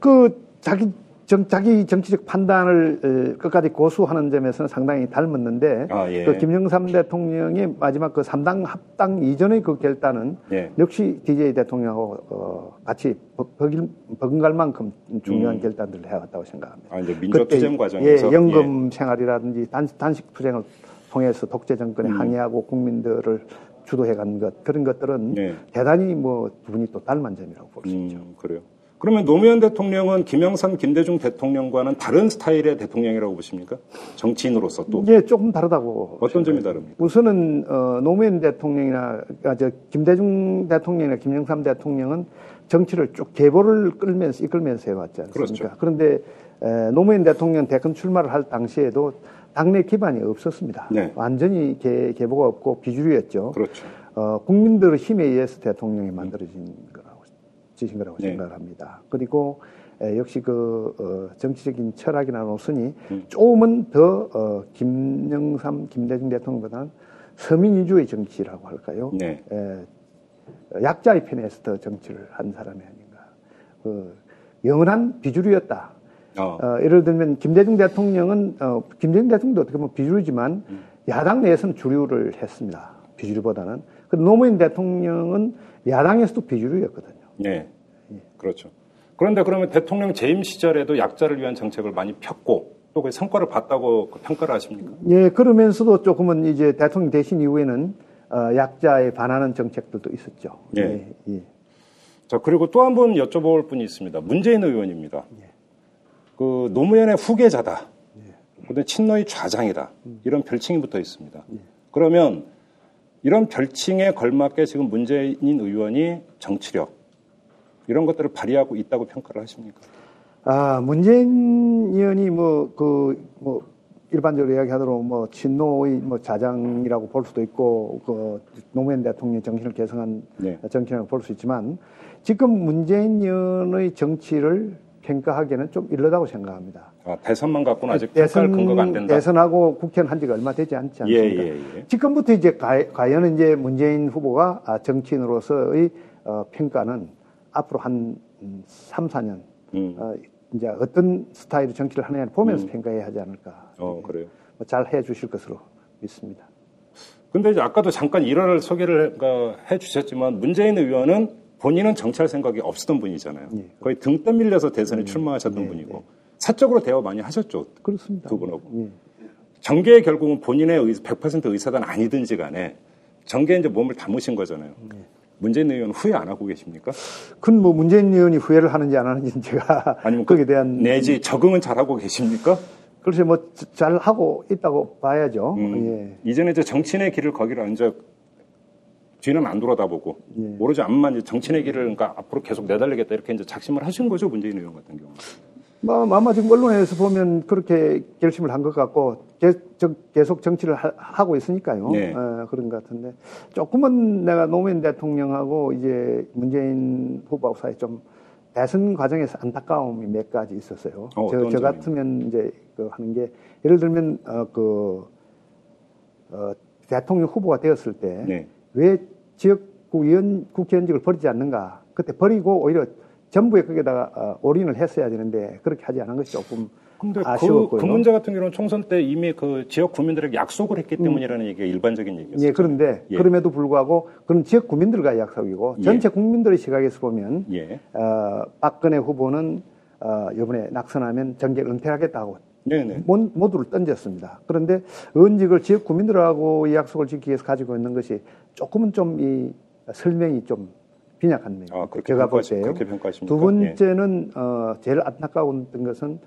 [SPEAKER 3] 그 자기 정, 자기 정치적 판단을 끝까지 고수하는 점에서는 상당히 닮았는데
[SPEAKER 2] 아, 예.
[SPEAKER 3] 그 김영삼 대통령의 마지막 그 3당 합당 이전의 그 결단은
[SPEAKER 2] 예.
[SPEAKER 3] 역시 DJ 대통령하고 어, 같이 버길, 버금갈 만큼 중요한
[SPEAKER 2] 음.
[SPEAKER 3] 결단들을 해왔다고 생각합니다.
[SPEAKER 2] 아, 이제 민주투쟁 과정에서
[SPEAKER 3] 예, 연금 생활이라든지 단, 단식 투쟁을 통해서 독재 정권에
[SPEAKER 2] 음.
[SPEAKER 3] 항의하고 국민들을 주도해 간 것, 그런 것들은
[SPEAKER 2] 예.
[SPEAKER 3] 대단히 뭐 두 분이 또 닮은 점이라고 볼 수 있죠.
[SPEAKER 2] 음, 그래요. 그러면 노무현 대통령은 김영삼, 김대중 대통령과는 다른 스타일의 대통령이라고 보십니까? 정치인으로서 또
[SPEAKER 3] 이게 조금 다르다고.
[SPEAKER 2] 어떤 점이. 다릅니까?
[SPEAKER 3] 우선은 어, 노무현 대통령이나 아, 저 김대중 대통령이나 김영삼 대통령은 정치를 쭉 계보를 끌면서 이끌면서 해왔지 않습니까?
[SPEAKER 2] 그렇죠.
[SPEAKER 3] 그런데 에, 노무현 대통령 대권 출마를 할 당시에도 당내 기반이 없었습니다.
[SPEAKER 2] 네.
[SPEAKER 3] 완전히 개, 계보가 없고 비주류였죠.
[SPEAKER 2] 그렇죠.
[SPEAKER 3] 어, 국민들의 힘에 의해서 대통령이 만들어진 거라고 지신 거라고
[SPEAKER 2] 네.
[SPEAKER 3] 생각을 합니다. 그리고 에, 역시 그 어, 정치적인 철학이나 노선이
[SPEAKER 2] 음.
[SPEAKER 3] 조금은 더 어, 김영삼, 김대중 대통령보다는 서민 위주의 정치라고 할까요?
[SPEAKER 2] 네.
[SPEAKER 3] 에, 약자의 편에서 더 정치를 한 사람이 아닌가. 그 영원한 비주류였다.
[SPEAKER 2] 어,
[SPEAKER 3] 어, 예를 들면 김대중 대통령은 어, 김대중 대통령도 어떻게 보면 비주류지만
[SPEAKER 2] 음.
[SPEAKER 3] 야당 내에서는 주류를 했습니다. 비주류보다는. 그 노무현 대통령은 야당에서도 비주류였거든요.
[SPEAKER 2] 네. 그렇죠. 그런데 그러면 대통령 재임 시절에도 약자를 위한 정책을 많이 폈고 또 그 성과를 봤다고 그 평가를 하십니까?
[SPEAKER 3] 예, 그러면서도 조금은 이제 대통령 되신 이후에는 어, 약자에 반하는 정책들도 있었죠.
[SPEAKER 2] 예.
[SPEAKER 3] 예, 예.
[SPEAKER 2] 자, 그리고 또한분 여쭤볼 분이 있습니다. 문재인 의원입니다. 그 노무현의 후계자다. 근데 친노의 좌장이다. 이런 별칭이 붙어 있습니다. 그러면 이런 별칭에 걸맞게 지금 문재인 의원이 정치력 이런 것들을 발휘하고 있다고 평가를 하십니까?
[SPEAKER 3] 아, 문재인 의원이 뭐, 그, 뭐, 일반적으로 이야기하도록 뭐, 친노의 뭐, 자장이라고 볼 수도 있고, 그, 노무현 대통령의 정신을 개성한
[SPEAKER 2] 네.
[SPEAKER 3] 정치라고 볼 수 있지만, 지금 문재인 의원의 정치를 평가하기에는 좀 이르다고 생각합니다.
[SPEAKER 2] 아, 대선만 갖고는 아직 평가할 근거가 안 된다.
[SPEAKER 3] 대선하고 국회는 한 지가 얼마 되지 않지
[SPEAKER 2] 예,
[SPEAKER 3] 않습니까?
[SPEAKER 2] 예, 예.
[SPEAKER 3] 지금부터 이제 가- 과연 이제 문재인 후보가 아, 정치인으로서의 어, 평가는 앞으로 한 음, 3, 4년
[SPEAKER 2] 음.
[SPEAKER 3] 어, 이제 어떤 스타일의 정치를 하느냐를 보면서 평가해야 하지 않을까.
[SPEAKER 2] 어, 그래요.
[SPEAKER 3] 뭐 잘 해 주실 것으로 믿습니다.
[SPEAKER 2] 근데 이제 아까도 잠깐 일화를 소개를 그, 해 주셨지만 문재인 의원은 본인은 정치할 생각이 없었던 분이잖아요.
[SPEAKER 3] 예.
[SPEAKER 2] 거의 등 떠밀려서 대선에 출마하셨던
[SPEAKER 3] 네,
[SPEAKER 2] 분이고
[SPEAKER 3] 네.
[SPEAKER 2] 사적으로 대화 많이 하셨죠.
[SPEAKER 3] 그렇습니다.
[SPEAKER 2] 두 분하고.
[SPEAKER 3] 예.
[SPEAKER 2] 정계에 결국은 본인의 의, 100% 의사단 아니든지 간에 정계에 이제 몸을 담으신 거잖아요.
[SPEAKER 3] 네.
[SPEAKER 2] 문재인 의원은 후회 안 하고 계십니까?
[SPEAKER 3] 그건 뭐 문재인 의원이 후회를 하는지 안 하는지는 제가 [laughs]
[SPEAKER 2] 아니면
[SPEAKER 3] 거기에
[SPEAKER 2] 그
[SPEAKER 3] 대한
[SPEAKER 2] 내지 적응은 잘 하고 계십니까?
[SPEAKER 3] 글쎄 뭐 잘 하고 있다고 봐야죠.
[SPEAKER 2] 음,
[SPEAKER 3] 예.
[SPEAKER 2] 이제는 이제 정치인의 길을 거기를 이제 뒤는 안 돌아다보고
[SPEAKER 3] 예.
[SPEAKER 2] 오로지 앞만 이제 정치인의 길을 그러니까 앞으로 계속 내달리겠다 이렇게 이제 작심을 하신 거죠 문재인 의원 같은 경우.
[SPEAKER 3] 뭐 아마 지금 언론에서 보면 그렇게 결심을 한 것 같고 계- 계속 정치를 하, 고 있으니까요.
[SPEAKER 2] 네.
[SPEAKER 3] 어, 그런 것 같은데 조금은 내가 노무현 대통령하고 이제 문재인 후보하고 사이 좀 대선 과정에서 안타까움이 몇 가지 있었어요.
[SPEAKER 2] 어,
[SPEAKER 3] 저, 저? 같으면 이제 그 하는 게 예를 들면 어, 그 어, 대통령 후보가 되었을 때
[SPEAKER 2] 네.
[SPEAKER 3] 왜 지역구 의원 국회의원직을 버리지 않는가? 그때 버리고 오히려 전부에 거기다가 어, 올인을 했어야 되는데 그렇게 하지 않은 것이 조금
[SPEAKER 2] 근데 그,
[SPEAKER 3] 아쉬웠고요.
[SPEAKER 2] 그 문제 같은 경우는 총선 때 이미 그 지역 구민들에게 약속을 했기 때문이라는 얘기가 일반적인 얘기였어요.
[SPEAKER 3] 예, 그런데
[SPEAKER 2] 예.
[SPEAKER 3] 그럼에도 불구하고 그런 지역 구민들과의 약속이고
[SPEAKER 2] 예.
[SPEAKER 3] 전체 국민들의 시각에서 보면
[SPEAKER 2] 예.
[SPEAKER 3] 어, 박근혜 후보는 어, 이번에 낙선하면 정계를 은퇴하겠다고
[SPEAKER 2] 네네.
[SPEAKER 3] 모- 모두를 던졌습니다. 그런데 의원직을 지역 구민들하고 이 약속을 지키기 위해서 가지고 있는 것이 조금은 좀 이 설명이 좀 빈약한 면이
[SPEAKER 2] 아, 그렇게
[SPEAKER 3] 제가
[SPEAKER 2] 평가하십니까?
[SPEAKER 3] 두 번째는 어, 제일 안타까웠던 것은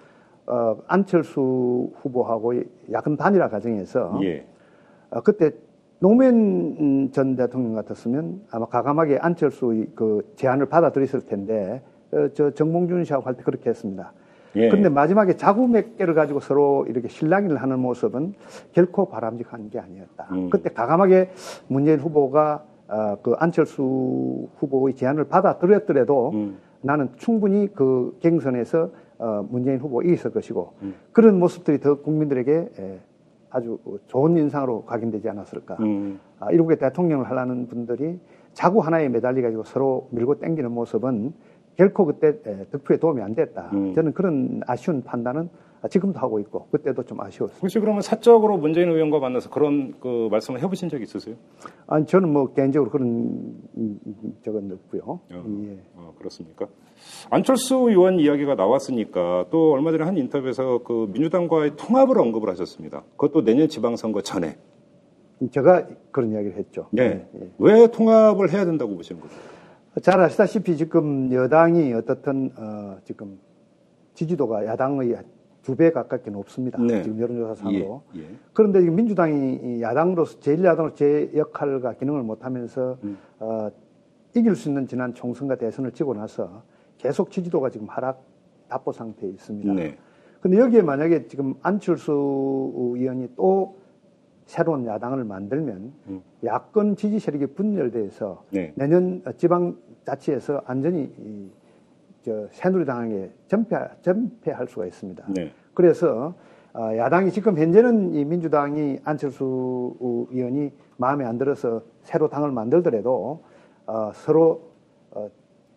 [SPEAKER 3] 어, 안철수 후보하고 야권 단일화 과정에서
[SPEAKER 2] 예.
[SPEAKER 3] 어, 그때 노무현 전 대통령 같았으면 아마 가감하게 안철수의 그 제안을 받아들였을 텐데 어, 저 정몽준 씨하고 할 때 그렇게 했습니다.
[SPEAKER 2] 예.
[SPEAKER 3] 그런데 마지막에 자구 몇 개를 가지고 서로 이렇게 실랑이를 하는 모습은 결코 바람직한 게 아니었다.
[SPEAKER 2] 음.
[SPEAKER 3] 그때 가감하게 문재인 후보가 어, 그 안철수 후보의 제안을 받아들였더라도
[SPEAKER 2] 음.
[SPEAKER 3] 나는 충분히 그 경선에서 어, 문재인 후보가 이겼을 것이고
[SPEAKER 2] 음.
[SPEAKER 3] 그런 모습들이 더 국민들에게 에, 아주 좋은 인상으로 각인되지 않았을까.
[SPEAKER 2] 음.
[SPEAKER 3] 아, 이렇게 대통령을 하려는 분들이 자구 하나에 매달려 가지고 서로 밀고 땡기는 모습은 결코 그때 득표에 도움이 안 됐다. 음. 저는 그런 아쉬운 판단은 지금도 하고 있고 그때도 좀 아쉬웠어요.
[SPEAKER 2] 혹시 그러면 사적으로 문재인 의원과 만나서 그런 그 말씀을 해보신 적 있으세요?
[SPEAKER 3] 아니 저는 뭐 개인적으로 그런 적은 없고요. 어,
[SPEAKER 2] 예. 어, 그렇습니까? 안철수 의원 이야기가 나왔으니까 또 얼마 전에 한 인터뷰에서 그 민주당과의 통합을 언급을 하셨습니다. 그것도 내년 지방선거 전에.
[SPEAKER 3] 제가 그런 이야기를 했죠.
[SPEAKER 2] 네. 네. 왜 통합을 해야 된다고 보시는 거죠?
[SPEAKER 3] 잘 아시다시피 지금 여당이 어떻든 어, 지금 지지도가 야당의 두 배 가깝게 높습니다. 네. 지금 여론조사상으로. 예, 예. 그런데 지금 민주당이 야당으로서 제1야당으로 제 역할과 기능을 못하면서 음. 어, 이길 수 있는 지난 총선과 대선을 지고 나서 계속 지지도가 지금 하락 답보 상태에 있습니다. 네. 근데 여기에 만약에 지금 안철수 의원이 또 새로운 야당을 만들면 음. 야권 지지 세력이 분열돼서 네. 내년 지방 자치에서 안전히 이, 저 새누리당에게 전패 전패할 수가 있습니다. 네. 그래서 어, 야당이 지금 현재는 이 민주당이 안철수 의원이 마음에 안 들어서 새로 당을 만들더라도 어, 서로 어,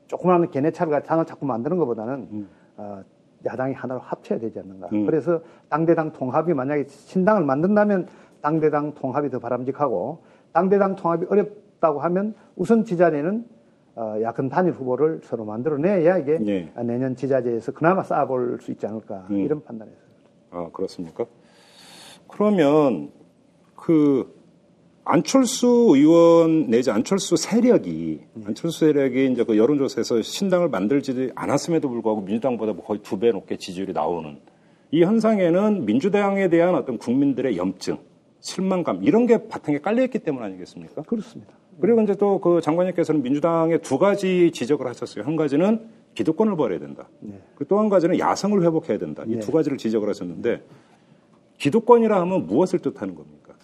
[SPEAKER 3] 조그마한 개내차를 당을 자꾸 만드는 것보다는 음. 어, 야당이 하나로 합쳐야 되지 않는가. 음. 그래서 당대당 통합이 만약에 신당을 만든다면 당대당 통합이 더 바람직하고 당대당 통합이 어렵다고 하면 우선 지자리는 어, 야권 단일 후보를 서로 만들어내야 이게 네. 내년 지자체에서 그나마 쌓아볼 수 있지 않을까 음. 이런 판단에서.
[SPEAKER 2] 아 그렇습니까? 그러면 그 안철수 의원 내지 안철수 세력이 네. 안철수 세력이 이제 그 여론조사에서 신당을 만들지 않았음에도 불구하고 민주당보다 뭐 거의 두 배 높게 지지율이 나오는 이 현상에는 민주당에 대한 어떤 국민들의 염증, 실망감 이런 게 바탕에 깔려 있기 때문 아니겠습니까?
[SPEAKER 3] 그렇습니다.
[SPEAKER 2] 그리고 이제 또 그 장관님께서는 민주당의 두 가지 지적을 하셨어요. 한 가지는 기득권을 버려야 된다. 네. 또한 가지는 야성을 회복해야 된다. 이두 네. 가지를 지적을 하셨는데 기득권이라 하면 무엇을 뜻하는 겁니까?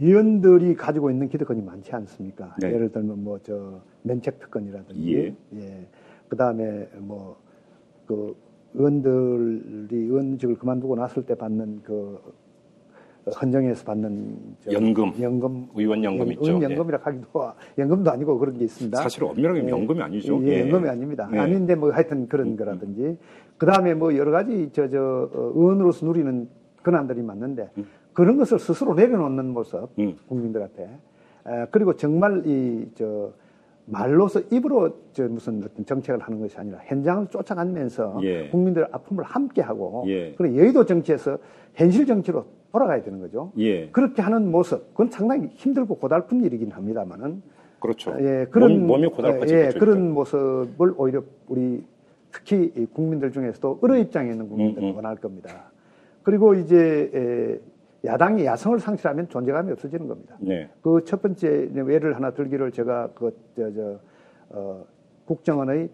[SPEAKER 3] 의원들이 가지고 있는 기득권이 많지 않습니까? 네. 예를 들면 뭐 저 면책 특권이라든지, 예. 예. 그 다음에 뭐 그 의원들이 의원직을 그만두고 났을 때 받는 그 헌정에서 받는
[SPEAKER 2] 연금,
[SPEAKER 3] 연금,
[SPEAKER 2] 의원 연금 있죠.
[SPEAKER 3] 의원 연금이라 하기도 연금도 아니고 그런 게 있습니다.
[SPEAKER 2] 사실 엄밀하게 예. 연금이 아니죠.
[SPEAKER 3] 예, 예. 연금이 아닙니다. 예. 아닌데 뭐 하여튼 그런 음, 음. 거라든지 그 다음에 뭐 여러 가지 저저 어, 의원으로서 누리는 권한들이 맞는데 음. 그런 것을 스스로 내려놓는 모습 음. 국민들한테 에, 그리고 정말 이저 말로서 입으로 저 무슨 어떤 정책을 하는 것이 아니라 현장을 쫓아가면서 예. 국민들의 아픔을 함께하고 예. 그리고 여의도 정치에서 현실 정치로 돌아가야 되는 거죠. 예. 그렇게 하는 모습, 그건 상당히 힘들고 고달픈 일이긴 합니다만은.
[SPEAKER 2] 그렇죠. 예, 그런 몸, 이 고달파지.
[SPEAKER 3] 예, 그런 모습을 오히려 우리 특히 국민들 중에서도 의료 입장에 있는 국민들은 음, 음. 원할 겁니다. 그리고 이제 에, 야당이 야성을 상실하면 존재감이 없어지는 겁니다. 네. 그첫 번째 예를 하나 들기를 제가 그 저 저 어, 국정원의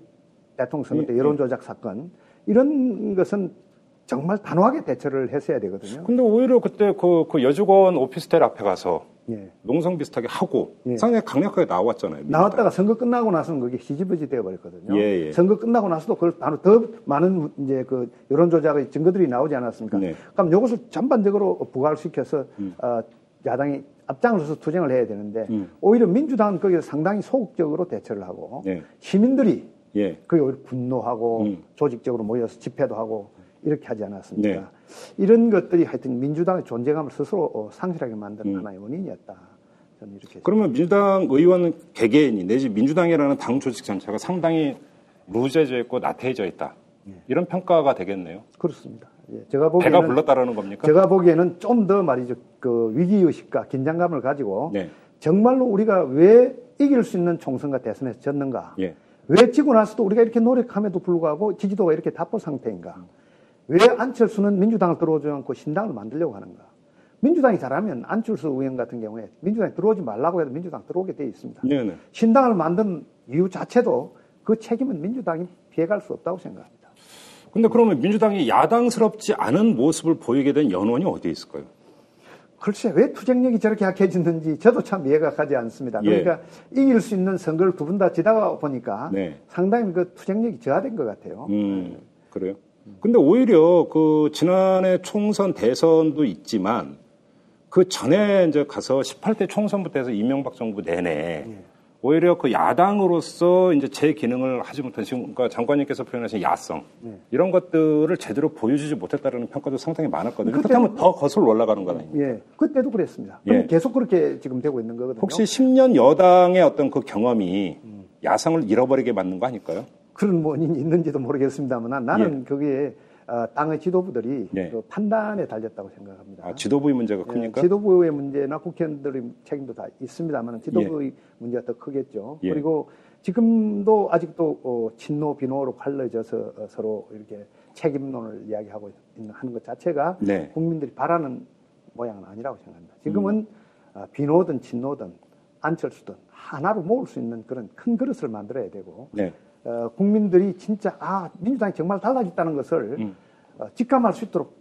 [SPEAKER 3] 대통령 선거 때 예, 여론 조작 사건 이런 것은 정말 단호하게 대처를 했어야 되거든요.
[SPEAKER 2] 근데 오히려 그때 그, 그 여직원 오피스텔 앞에 가서 예. 농성 비슷하게 하고 예. 상당히 강력하게 나왔잖아요.
[SPEAKER 3] 나왔다가 선거 끝나고 나서는 그게 시지부지 되어버렸거든요. 예, 예, 그서 끝나고 나서도 그걸 바로 더 많은 이제 그 여론 조작의 증거들이 나오지 않았습니까? 네. 그럼 이것을 전반적으로 부활시켜서 음. 어, 야당이 앞장을 서서 투쟁을 해야 되는데 음. 오히려 민주당은 거기서 상당히 소극적으로 대처를 하고 네. 시민들이 예. 그게 오히려 분노하고 음. 조직적으로 모여서 집회도 하고 이렇게 하지 않았습니까? 네. 이런 것들이 하여튼 민주당의 존재감을 스스로 어, 상실하게 만든 음. 하나의 원인이었다. 저는 이렇게.
[SPEAKER 2] 그러면 민주당 의원 개개인이 내지 민주당이라는 당 조직 전체가 상당히 루즈해져 있고 나태해져 있다. 예. 이런 평가가 되겠네요.
[SPEAKER 3] 그렇습니다.
[SPEAKER 2] 예. 제가 보기에는 배가 불렀다라는 겁니까?
[SPEAKER 3] 제가 보기에는 좀 더 말이죠. 그 위기 의식과 긴장감을 가지고 네. 정말로 우리가 왜 이길 수 있는 총선과 대선에서 졌는가? 예. 왜 지고 나서도 우리가 이렇게 노력함에도 불구하고 지지도가 이렇게 답보 상태인가? 음. 왜 안철수는 민주당을 들어오지 않고 신당을 만들려고 하는가? 민주당이 잘하면 안철수 의원 같은 경우에 민주당이 들어오지 말라고 해도 민주당 들어오게 돼 있습니다. 네네. 신당을 만든 이유 자체도 그 책임은 민주당이 피해갈 수 없다고 생각합니다.
[SPEAKER 2] 근데 그러면 민주당이 야당스럽지 않은 모습을 보이게 된 연원이 어디에 있을까요?
[SPEAKER 3] 글쎄 왜 투쟁력이 저렇게 약해졌는지 저도 참 이해가 가지 않습니다. 예. 그러니까 이길 수 있는 선거를 두 분 다 지다가 보니까 네. 상당히 그 투쟁력이 저하된 것 같아요.
[SPEAKER 2] 음, 그래요? 근데 오히려 그 지난해 총선 대선도 있지만 그 전에 이제 가서 18대 총선부터 해서 이명박 정부 내내 예. 오히려 그 야당으로서 이제 제 기능을 하지 못한 지금 그러니까 장관님께서 표현하신 야성 네. 이런 것들을 제대로 보여주지 못했다는 평가도 상당히 많았거든요. 그렇다면 더 거슬러 올라가는 거 아닙니까?
[SPEAKER 3] 예, 그때도 그랬습니다. 예. 계속 그렇게 지금 되고 있는 거거든요.
[SPEAKER 2] 혹시 10년 여당의 어떤 그 경험이 음. 야성을 잃어버리게 만든 거 아닐까요?
[SPEAKER 3] 그런 원인이 있는지도 모르겠습니다만 나는 예. 그게 어, 당의 지도부들이 네. 그 판단에 달렸다고 생각합니다.
[SPEAKER 2] 아, 지도부의 문제가 예, 크니까?
[SPEAKER 3] 네, 지도부의 문제나 국회의원들의 책임도 다 있습니다만 지도부의 예. 문제가 더 크겠죠. 예. 그리고 지금도 아직도 어, 친노 비노로 갈라져서 어, 서로 이렇게 책임론을 이야기하고 있는 하는 것 자체가 네. 국민들이 바라는 모양은 아니라고 생각합니다. 지금은 음. 어, 비노든 친노든 안철수든 하나로 모을 수 있는 그런 큰 그릇을 만들어야 되고 네. 어, 국민들이 진짜 아 민주당이 정말 달라졌다는 것을 음. 어, 직감할 수 있도록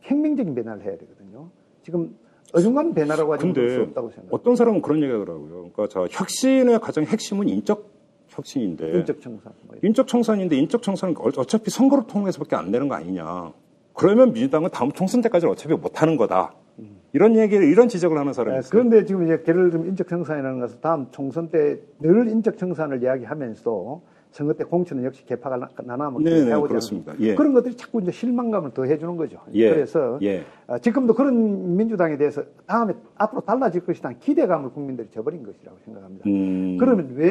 [SPEAKER 3] 혁명적인 변화를 해야 되거든요. 지금 어중간 변화라고 하지 수 없다고 생각합니다.
[SPEAKER 2] 어떤 사람은 그런 얘기하더라고요. 그러니까 저 혁신의 가장 핵심은 인적 혁신인데
[SPEAKER 3] 인적 청산.
[SPEAKER 2] 뭐 인적 청산인데 인적 청산은 어차피 선거를 통해서밖에 안 되는 거 아니냐. 그러면 민주당은 다음 총선 때까지 어차피 못 하는 거다. 음. 이런 얘기를 이런 지적을 하는 사람이 네, 있어요.
[SPEAKER 3] 그런데 지금 이제 예를 들면 인적 청산이라는 것은 다음 총선 때 늘 인적 청산을 이야기하면서 선거 때 공천은 역시 개파가 나눠먹고
[SPEAKER 2] 네, 네 그렇습니다. 예.
[SPEAKER 3] 그런 것들이 자꾸 이제 실망감을 더해 주는 거죠. 예. 그래서 예. 어, 지금도 그런 민주당에 대해서 다음에 앞으로 달라질 것이라는 기대감을 국민들이 저버린 것이라고 생각합니다. 음. 그러면 왜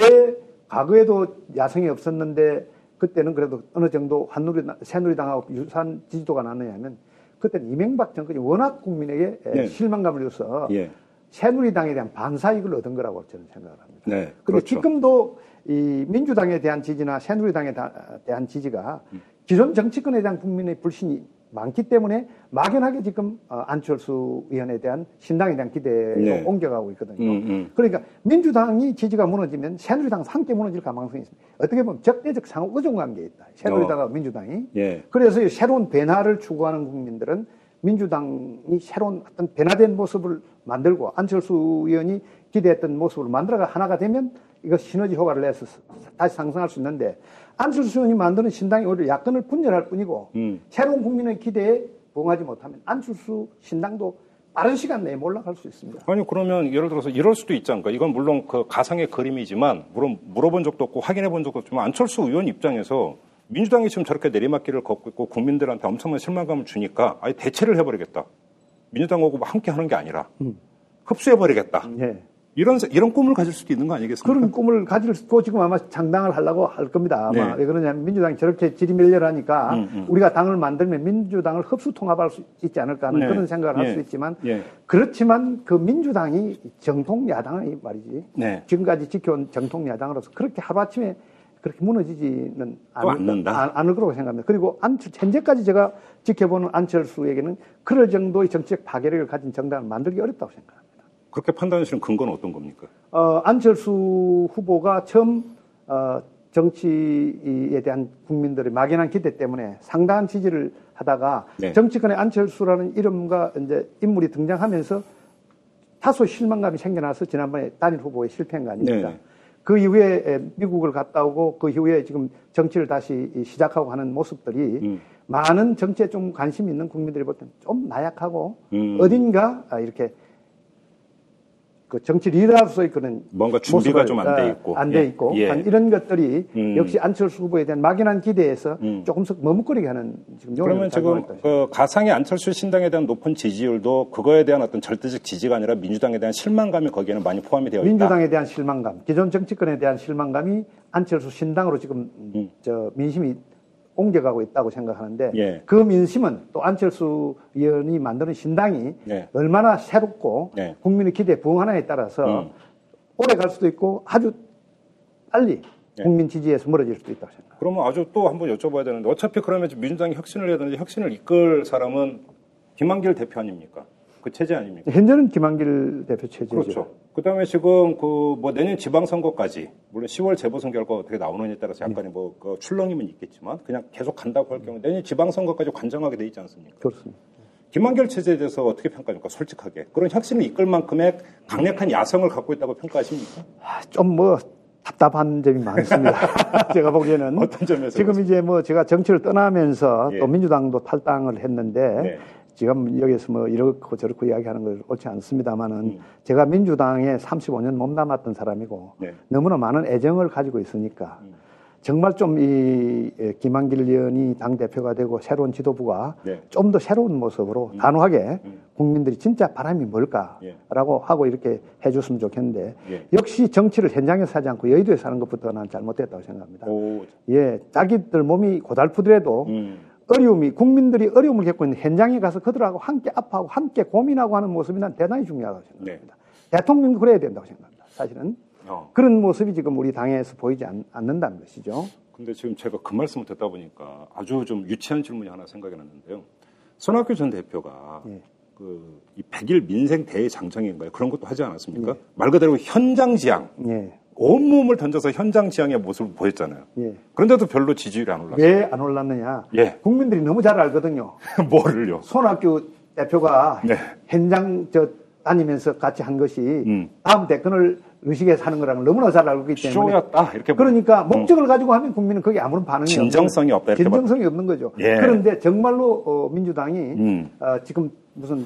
[SPEAKER 3] 과거에도 야성이 없었는데 그때는 그래도 어느 정도 한누리 새누리당하고 유사한 지지도가 나느냐면 그때는 이명박 정권이 워낙 국민에게 네. 실망감을 줘서 예. 새누리당에 대한 반사익을 얻은 거라고 저는 생각을 합니다. 네, 그런데 그렇죠. 지금도 이 민주당에 대한 지지나 새누리당에 대한 지지가 기존 정치권에 대한 국민의 불신이 많기 때문에 막연하게 지금 어, 안철수 의원에 대한 신당에 대한 기대로 네. 옮겨가고 있거든요. 음, 음. 그러니까 민주당이 지지가 무너지면 새누리당 함께 무너질 가능성이 있습니다. 어떻게 보면 적대적 상호 의존 관계에 있다. 새누리당과 어. 민주당이. 예. 그래서 새로운 변화를 추구하는 국민들은 민주당이 새로운 어떤 변화된 모습을 만들고 안철수 의원이 기대했던 모습을 만들어가 하나가 되면 이거 시너지 효과를 내서 다시 상승할 수 있는데 안철수 의원이 만드는 신당이 오히려 야권을 분열할 뿐이고 음. 새로운 국민의 기대에 부응하지 못하면 안철수 신당도 빠른 시간 내에 몰락할 수 있습니다.
[SPEAKER 2] 아니 그러면 예를 들어서 이럴 수도 있지 않을까? 이건 물론 그 가상의 그림이지만 물론 물어본 적도 없고 확인해 본 적도 없지만 안철수 의원 입장에서 민주당이 지금 저렇게 내리막길을 걷고 있고 국민들한테 엄청난 실망감을 주니까 아예 대체를 해버리겠다. 민주당하고 함께 하는 게 아니라 음. 흡수해버리겠다. 네. 이런 이런 꿈을 가질 수도 있는 거 아니겠습니까?
[SPEAKER 3] 그런 꿈을 가질 수도 지금 아마 장당을 하려고 할 겁니다. 아마 네. 왜 그러냐면 민주당이 저렇게 지리멸렬하니까 음, 음. 우리가 당을 만들면 민주당을 흡수 통합할 수 있지 않을까 하는 네. 그런 생각을 네. 할수 있지만 네. 그렇지만 그 민주당이 정통 야당이 말이지 네. 지금까지 지켜온 정통 야당으로서 그렇게 하루 아침에 그렇게 무너지지는 않는다. 않을 거라고 생각합니다. 그리고 안철, 현재까지 제가 지켜보는 안철수에게는 그럴 정도의 정치적 파괴력을 가진 정당을 만들기 어렵다고 생각합니다.
[SPEAKER 2] 그렇게 판단하시는 근거는 어떤 겁니까?
[SPEAKER 3] 어, 안철수 후보가 처음 어, 정치에 대한 국민들의 막연한 기대 때문에 상당한 지지를 하다가 네. 정치권의 안철수라는 이름과 이제 인물이 등장하면서 다소 실망감이 생겨나서 지난번에 단일 후보에 실패한 거 아닙니까? 네. 그 이후에 미국을 갔다 오고 그 이후에 지금 정치를 다시 시작하고 하는 모습들이 음. 많은 정치에 좀 관심 있는 국민들이 볼 때는 좀 나약하고 음. 어딘가 이렇게 그 정치 리더로서의 그런
[SPEAKER 2] 뭔가 준비가 좀 안 돼 있고
[SPEAKER 3] 안돼 예. 있고 예. 이런 것들이 음. 역시 안철수 후보에 대한 막연한 기대에서 음. 조금씩 머뭇거리게 하는
[SPEAKER 2] 지금 그러면 지금 그 가상의 안철수 신당에 대한 높은 지지율도 그거에 대한 어떤 절대적 지지가 아니라 민주당에 대한 실망감이 거기에는 많이 포함이 되어
[SPEAKER 3] 있다. 민주당에 대한 실망감, 기존 정치권에 대한 실망감이 안철수 신당으로 지금 음. 저 민심이 옮겨가고 있다고 생각하는데 예. 그 민심은 또 안철수 의원이 만드는 신당이 예. 얼마나 새롭고 예. 국민의 기대에 부응하느냐에 따라서 음. 오래 갈 수도 있고 아주 빨리 예. 국민 지지에서 멀어질 수도 있다고 생각합니다.
[SPEAKER 2] 그러면 아주 또 한번 여쭤봐야 되는데 어차피 그러면 민주당이 혁신을 해야 되는데 혁신을 이끌 사람은 김한길 대표 아닙니까? 그 체제 아닙니까?
[SPEAKER 3] 현재는 김한길 대표 체제죠.
[SPEAKER 2] 그렇죠. 그다음에 지금 그 뭐 내년 지방선거까지 물론 10월 재보선 결과 어떻게 나오느냐에 따라서 약간의 뭐그 출렁임은 있겠지만 그냥 계속 간다고 할 경우 내년 지방선거까지 관정하게 돼 있지 않습니까?
[SPEAKER 3] 그렇습니다.
[SPEAKER 2] 김한길 체제에 대해서 어떻게 평가합니까? 솔직하게 그런 혁신을 이끌 만큼의 강력한 야성을 갖고 있다고 평가하십니까?
[SPEAKER 3] 아, 좀뭐 답답한 점이 많습니다. [laughs] 제가 보기에는
[SPEAKER 2] 어떤 점에서
[SPEAKER 3] 지금 이제 뭐 제가 정치를 떠나면서 예. 또 민주당도 탈당을 했는데 네. 지금 여기서 뭐 이렇고 저렇고 이야기하는 걸 옳지 않습니다만은 음. 제가 민주당에 35년 몸담았던 사람이고 네. 너무나 많은 애정을 가지고 있으니까 음. 정말 좀 이 김한길 의원이 당 대표가 되고 새로운 지도부가 네. 좀더 새로운 모습으로 음. 단호하게 음. 국민들이 진짜 바람이 뭘까라고 예. 하고 이렇게 해줬으면 좋겠는데 예. 역시 정치를 현장에서 하지 않고 여의도에서 하는 것부터 는 잘못됐다고 생각합니다. 오. 예, 자기들 몸이 고달프더라도 음. 어려움이 국민들이 어려움을 겪고 있는 현장에 가서 그들하고 함께 아파하고 함께 고민하고 하는 모습이 난 대단히 중요하다고 생각합니다. 네. 대통령도 그래야 된다고 생각합니다. 사실은 어. 그런 모습이 지금 우리 당에서 보이지 않, 는다는 것이죠.
[SPEAKER 2] 근데 지금 제가 그 말씀을 듣다 보니까 아주 좀 유치한 질문이 하나 생각이 났는데요. 손학규 전 대표가 예. 그이 100일 민생 대장정인가요? 그런 것도 하지 않았습니까? 예. 말 그대로 현장 지향. 예. 온몸을 던져서 현장 지향의 모습을 보였잖아요. 예. 그런데도 별로 지지율이 안 올랐어요.
[SPEAKER 3] 왜 안 올랐느냐? 예. 국민들이 너무 잘 알거든요. [laughs]
[SPEAKER 2] 뭐를요?
[SPEAKER 3] 손학규 대표가 네. 현장 저 다니면서 같이 한 것이 음. 다음 대권을 의식해서 하는 거라는 걸 너무나 잘 알고 있기 때문에
[SPEAKER 2] 쇼였다 이렇게
[SPEAKER 3] 그러니까 음. 목적을 가지고 하면 국민은 거기에 아무런 반응이
[SPEAKER 2] 진정성이 없다
[SPEAKER 3] 진정성이 봐. 없는 거죠. 예. 그런데 정말로 어, 민주당이 음. 어, 지금 무슨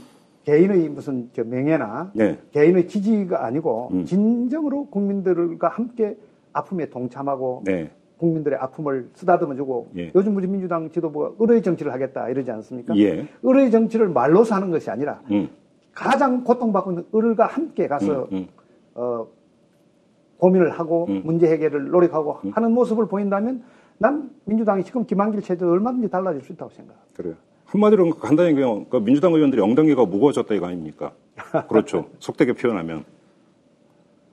[SPEAKER 3] 개인의 무슨 저 명예나 네. 개인의 지지가 아니고 음. 진정으로 국민들과 함께 아픔에 동참하고 네. 국민들의 아픔을 쓰다듬어주고 예. 요즘 우리 민주당 지도부가 의뢰 정치를 하겠다 이러지 않습니까? 예. 의뢰 정치를 말로서 하는 것이 아니라 음. 가장 고통받고 있는 을과 함께 가서 음, 음. 어, 고민을 하고 음. 문제 해결을 노력하고 음. 하는 모습을 보인다면 난 민주당이 지금 김한길 체제도 얼마든지 달라질 수 있다고 생각합니다.
[SPEAKER 2] 그래요. 한마디로 간단히 그냥 그러니까 민주당 의원들이 엉덩이가 무거워졌다 이거 아닙니까? 그렇죠. [laughs] 속되게 표현하면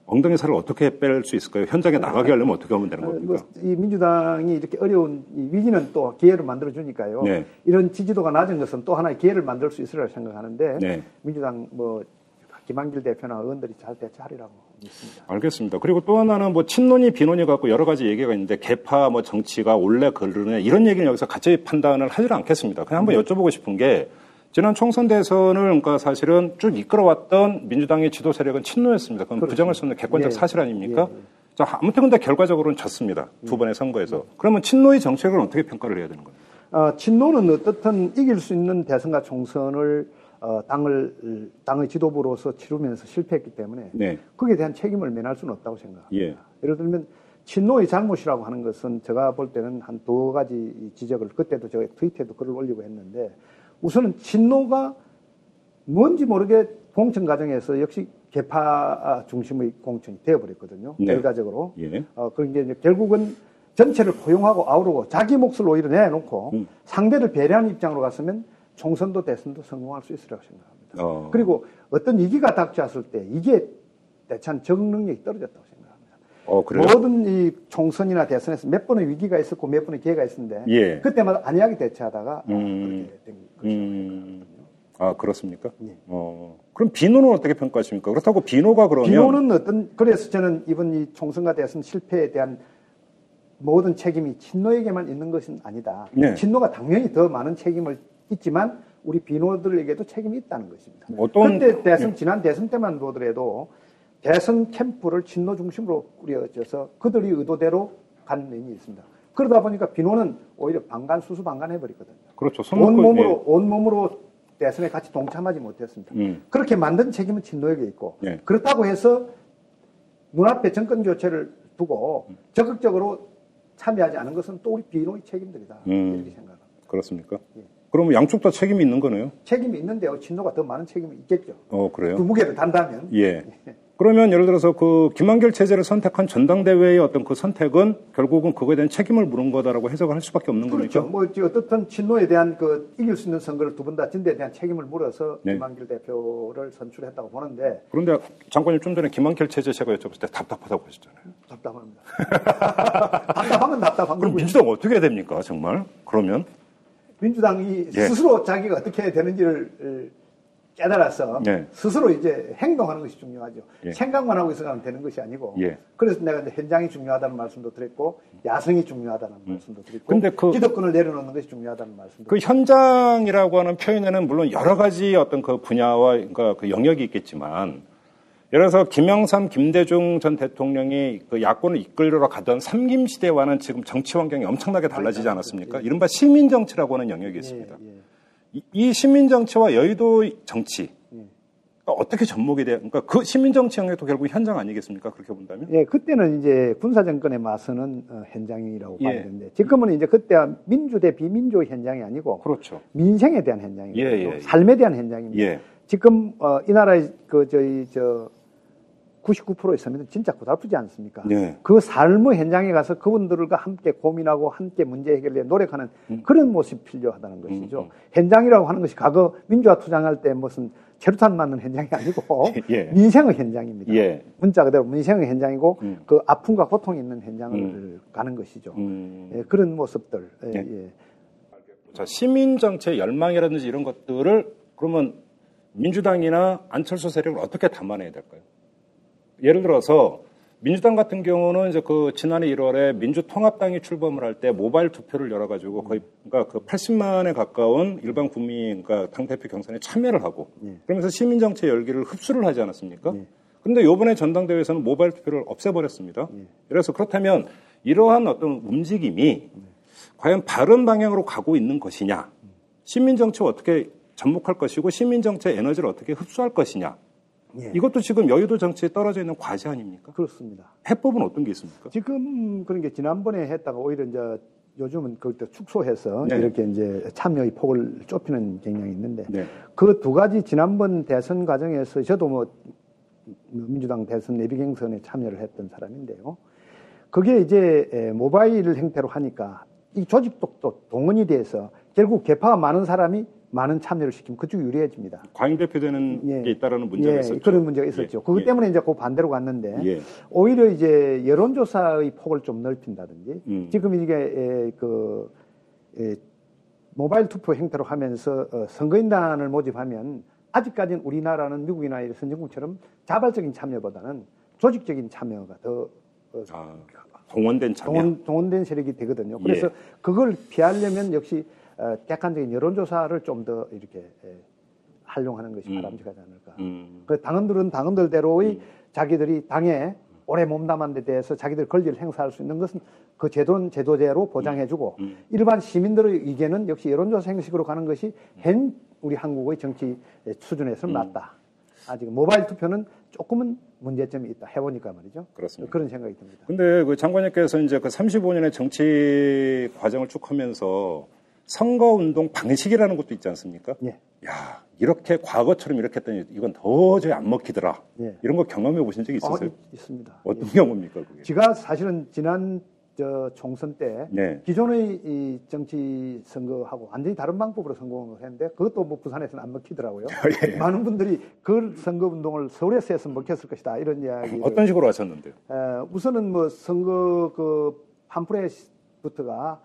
[SPEAKER 2] 엉덩이 살을 어떻게 뺄 수 있을까요? 현장에 나가게 하려면 어떻게 하면 되는 어, 겁니까? 뭐,
[SPEAKER 3] 이 민주당이 이렇게 어려운 위기는 또 기회를 만들어 주니까요. 네. 이런 지지도가 낮은 것은 또 하나의 기회를 만들 수 있으리라고 생각하는데 네. 민주당 뭐 김한길 대표나 의원들이 잘 대처하리라고 믿습니다.
[SPEAKER 2] 알겠습니다. 그리고 또 하나는 뭐 친논이 비논이 갖고 여러 가지 얘기가 있는데 개파 뭐 정치가 올래 그르네 이런 얘기는 여기서 같이 판단을 하지는 않겠습니다. 그냥 한번 네. 여쭤보고 싶은 게 지난 총선 대선을 그러니까 사실은 쭉 이끌어왔던 민주당의 지도 세력은 친노였습니다. 그건 그렇죠. 부정할 수 없는 객관적 예. 사실 아닙니까? 예. 자, 아무튼 근데 결과적으로는 졌습니다. 두 음. 번의 선거에서. 그러면 친노의 정책을 어떻게 평가를 해야 되는 거예요?
[SPEAKER 3] 어, 친노는 어떻든 이길 수 있는 대선과 총선을 어, 당을 당의 지도부로서 치르면서 실패했기 때문에 네. 거기에 대한 책임을 면할 수는 없다고 생각합니다. 예. 예를 들면 친노의 잘못이라고 하는 것은 제가 볼 때는 한 두 가지 지적을 그때도 제가 트위터에도 글을 올리고 했는데 우선은 진노가 뭔지 모르게 공천 과정에서 역시 개파 중심의 공천이 되어버렸거든요. 네. 결과적으로. 예. 어, 그런 게 결국은 전체를 포용하고 아우르고 자기 몫을 오히려 내놓고 음. 상대를 배려하는 입장으로 갔으면 총선도 대선도 성공할 수 있으리라고 생각합니다. 어. 그리고 어떤 위기가 닥쳤을 때 이게 대찬 적응 능력이 떨어졌다고 생각합니다. 어, 모든 이 총선이나 대선에서 몇 번의 위기가 있었고 몇 번의 기회가 있었는데 예. 그때마다 안이하게 대처하다가 음. 그렇게 된 음.
[SPEAKER 2] 아 그렇습니까? 네. 어, 그럼 비노는 어떻게 평가하십니까? 그렇다고 비노가 그러면
[SPEAKER 3] 비노는 어떤 그래서 저는 이번 이 총선과 대선 실패에 대한 모든 책임이 친노에게만 있는 것은 아니다. 네. 친노가 당연히 더 많은 책임을 있지만 우리 비노들에게도 책임이 있다는 것입니다. 어떤 그때 대선 네. 지난 대선 때만 보더라도 대선 캠프를 친노 중심으로 꾸려져서 그들이 의도대로 간 면이 있습니다. 그러다 보니까 비노는 오히려 방간 수수 방간 해버리거든요.
[SPEAKER 2] 그렇죠.
[SPEAKER 3] 온 몸으로 예. 온 몸으로 대선에 같이 동참하지 못했습니다. 음. 그렇게 만든 책임은 친노에게 있고 예. 그렇다고 해서 눈앞에 정권 교체를 두고 음. 적극적으로 참여하지 않은 것은 또 우리 비노의 책임들이다 음. 이렇게 생각합니다.
[SPEAKER 2] 그렇습니까? 예. 그러면 양쪽 다 책임이 있는 거네요?
[SPEAKER 3] 책임이 있는데요. 친노가 더 많은 책임이 있겠죠.
[SPEAKER 2] 어 그래요?
[SPEAKER 3] 그 무게를 단다면.
[SPEAKER 2] 예. 그러면 예를 들어서 그 김한결 체제를 선택한 전당대회의 어떤 그 선택은 결국은 그거에 대한 책임을 물은 거다라고 해석을 할 수밖에 없는
[SPEAKER 3] 그렇죠.
[SPEAKER 2] 겁니까?
[SPEAKER 3] 뭐 어떻든 친노에 대한 그 이길 수 있는 선거를 두번다 진대에 대한 책임을 물어서 네. 김한결 대표를 선출했다고 보는데
[SPEAKER 2] 그런데 장관님 좀 전에 김한결 체제 제가 여쭤봤을 때 답답하다고 하셨잖아요.
[SPEAKER 3] 답답합니다. [laughs] 답답하면 답답한
[SPEAKER 2] 그럼 민주당 어떻게 해야 됩니까 정말? 그러면
[SPEAKER 3] 민주당이 예. 스스로 자기가 어떻게 해야 되는지를 깨달아서 예. 스스로 이제 행동하는 것이 중요하죠. 예. 생각만 하고 있어가면 되는 것이 아니고. 예. 그래서 내가 이제 현장이 중요하다는 말씀도 드렸고, 야성이 중요하다는 음. 말씀도 드렸고, 근데 그, 기득권을 내려놓는 것이 중요하다는 말씀도.
[SPEAKER 2] 그 현장이라고 하는 표현에는 물론 여러 가지 어떤 그 분야와 그러니까 그 영역이 있겠지만, 예를 들어서 김영삼, 김대중 전 대통령이 그 야권을 이끌러 가던 삼김 시대와는 지금 정치 환경이 엄청나게 달라지지 않았습니까? 예. 이른바 시민 정치라고 하는 영역이 있습니다. 예, 예. 이, 이 시민 정치와 여의도 정치 어떻게 접목이 돼요? 그러니까 그 시민 정치 영역도 결국 현장 아니겠습니까? 그렇게 본다면?
[SPEAKER 3] 예, 그때는 이제 군사 정권에 맞서는 어, 현장이라고
[SPEAKER 2] 예.
[SPEAKER 3] 봐야 되는데 지금은 이제 그때 민주 대 비민주 현장이 아니고
[SPEAKER 2] 그렇죠.
[SPEAKER 3] 민생에 대한 현장이고
[SPEAKER 2] 예, 예, 예.
[SPEAKER 3] 삶에 대한 현장입니다.
[SPEAKER 2] 예.
[SPEAKER 3] 지금 어, 이 나라의 그 저희 저 99%의 서민은 진짜 고달프지 않습니까?
[SPEAKER 2] 예.
[SPEAKER 3] 그 삶의 현장에 가서 그분들과 함께 고민하고 함께 문제 해결에 노력하는 그런 모습이 필요하다는 것이죠.
[SPEAKER 2] 음.
[SPEAKER 3] 현장이라고 하는 것이 과거 민주화 투쟁할 때 무슨 체류탄 맞는 현장이 아니고 [laughs]
[SPEAKER 2] 예.
[SPEAKER 3] 민생의 현장입니다.
[SPEAKER 2] 예.
[SPEAKER 3] 문자 그대로 민생의 현장이고
[SPEAKER 2] 음.
[SPEAKER 3] 그 아픔과 고통이 있는 현장을
[SPEAKER 2] 음.
[SPEAKER 3] 가는 것이죠.
[SPEAKER 2] 음.
[SPEAKER 3] 예, 그런 모습들. 예,
[SPEAKER 2] 예.
[SPEAKER 3] 예.
[SPEAKER 2] 자, 시민 정치의 열망이라든지 이런 것들을 그러면 민주당이나 안철수 세력을 어떻게 담아내야 될까요? 예를 들어서 민주당 같은 경우는 이제 그 지난해 1월에 민주통합당이 출범을 할 때 모바일 투표를 열어가지고 거의 그러니까 그 80만에 가까운 일반 국민 그러니까 당 대표 경선에 참여를 하고
[SPEAKER 3] 예.
[SPEAKER 2] 그러면서 시민 정치의 열기를 흡수를 하지 않았습니까?
[SPEAKER 3] 예.
[SPEAKER 2] 그런데 이번에 전당대회에서는 모바일 투표를 없애버렸습니다.
[SPEAKER 3] 예.
[SPEAKER 2] 그래서 그렇다면 이러한 어떤 움직임이 과연 바른 방향으로 가고 있는 것이냐, 시민 정치를 어떻게 접목할 것이고 시민 정치의 에너지를 어떻게 흡수할 것이냐.
[SPEAKER 3] 예.
[SPEAKER 2] 이것도 지금 여의도 정치에 떨어져 있는 과제 아닙니까?
[SPEAKER 3] 그렇습니다.
[SPEAKER 2] 해법은 어떤 게 있습니까?
[SPEAKER 3] 지금 그런 게 지난번에 했다가 오히려 이제 요즘은 그때 축소해서
[SPEAKER 2] 네.
[SPEAKER 3] 이렇게 이제 참여의 폭을 좁히는 경향이 있는데
[SPEAKER 2] 네.
[SPEAKER 3] 그두 가지 지난번 대선 과정에서 저도 뭐 민주당 대선 예비 경선에 참여를 했던 사람인데요. 그게 이제 에, 모바일 형태로 하니까 이 조직도 또 동원이 돼서 결국 개파가 많은 사람이 많은 참여를 시키면 그쪽이 유리해집니다.
[SPEAKER 2] 과잉대표되는
[SPEAKER 3] 예.
[SPEAKER 2] 게 있다라는 문제가
[SPEAKER 3] 예,
[SPEAKER 2] 있었죠.
[SPEAKER 3] 그런 문제가 있었죠.
[SPEAKER 2] 예.
[SPEAKER 3] 그것
[SPEAKER 2] 예.
[SPEAKER 3] 때문에 이제 그 반대로 갔는데
[SPEAKER 2] 예.
[SPEAKER 3] 오히려 이제 여론조사의 폭을 좀 넓힌다든지
[SPEAKER 2] 음.
[SPEAKER 3] 지금 이게 에, 그 에, 모바일 투표 형태로 하면서 어, 선거인단을 모집하면 아직까지는 우리나라는 미국이나 선진국처럼 자발적인 참여보다는 조직적인 참여가 더 어,
[SPEAKER 2] 아, 동원된 참여.
[SPEAKER 3] 동원, 동원된 세력이 되거든요. 그래서
[SPEAKER 2] 예.
[SPEAKER 3] 그걸 피하려면 역시 어, 객관적인 여론조사를 좀 더 이렇게 에, 활용하는 것이
[SPEAKER 2] 음.
[SPEAKER 3] 바람직하지 않을까.
[SPEAKER 2] 음.
[SPEAKER 3] 그 당원들은 당원들대로의 자기들이 당에 오래 몸담은 데 대해서 자기들 권리를 행사할 수 있는 것은 그 제도, 제도제로 보장해주고
[SPEAKER 2] 음.
[SPEAKER 3] 일반 시민들의 의견은 역시 여론조사 형식으로 가는 것이 현 우리 한국의 정치 수준에서는
[SPEAKER 2] 음.
[SPEAKER 3] 맞다. 아직 모바일 투표는 조금은 문제점이 있다. 해보니까 말이죠.
[SPEAKER 2] 그렇습니다.
[SPEAKER 3] 그런 생각이 듭니다.
[SPEAKER 2] 근데 그 장관님께서 이제 그 35년의 정치 과정을 쭉 하면서 선거운동 방식이라는 것도 있지 않습니까?
[SPEAKER 3] 예.
[SPEAKER 2] 야, 이렇게 과거처럼 이렇게 했더니 이건 도저히 안 먹히더라.
[SPEAKER 3] 예.
[SPEAKER 2] 이런 거 경험해 보신 적 있으세요?
[SPEAKER 3] 어, 있- 있습니다.
[SPEAKER 2] 어떤
[SPEAKER 3] 예.
[SPEAKER 2] 경험입니까, 그게?
[SPEAKER 3] 제가 사실은 지난 저 총선 때
[SPEAKER 2] 네.
[SPEAKER 3] 기존의 이 정치 선거하고 완전히 다른 방법으로 선거를 했는데 그것도 뭐 부산에서는 안 먹히더라고요. [laughs]
[SPEAKER 2] 예.
[SPEAKER 3] 많은 분들이 그 선거 운동을 서울에서 했으면 먹혔을 것이다 이런 이야기.
[SPEAKER 2] 어떤 식으로 하셨는데요?
[SPEAKER 3] 우선은 뭐 선거 그 팜프렛부터가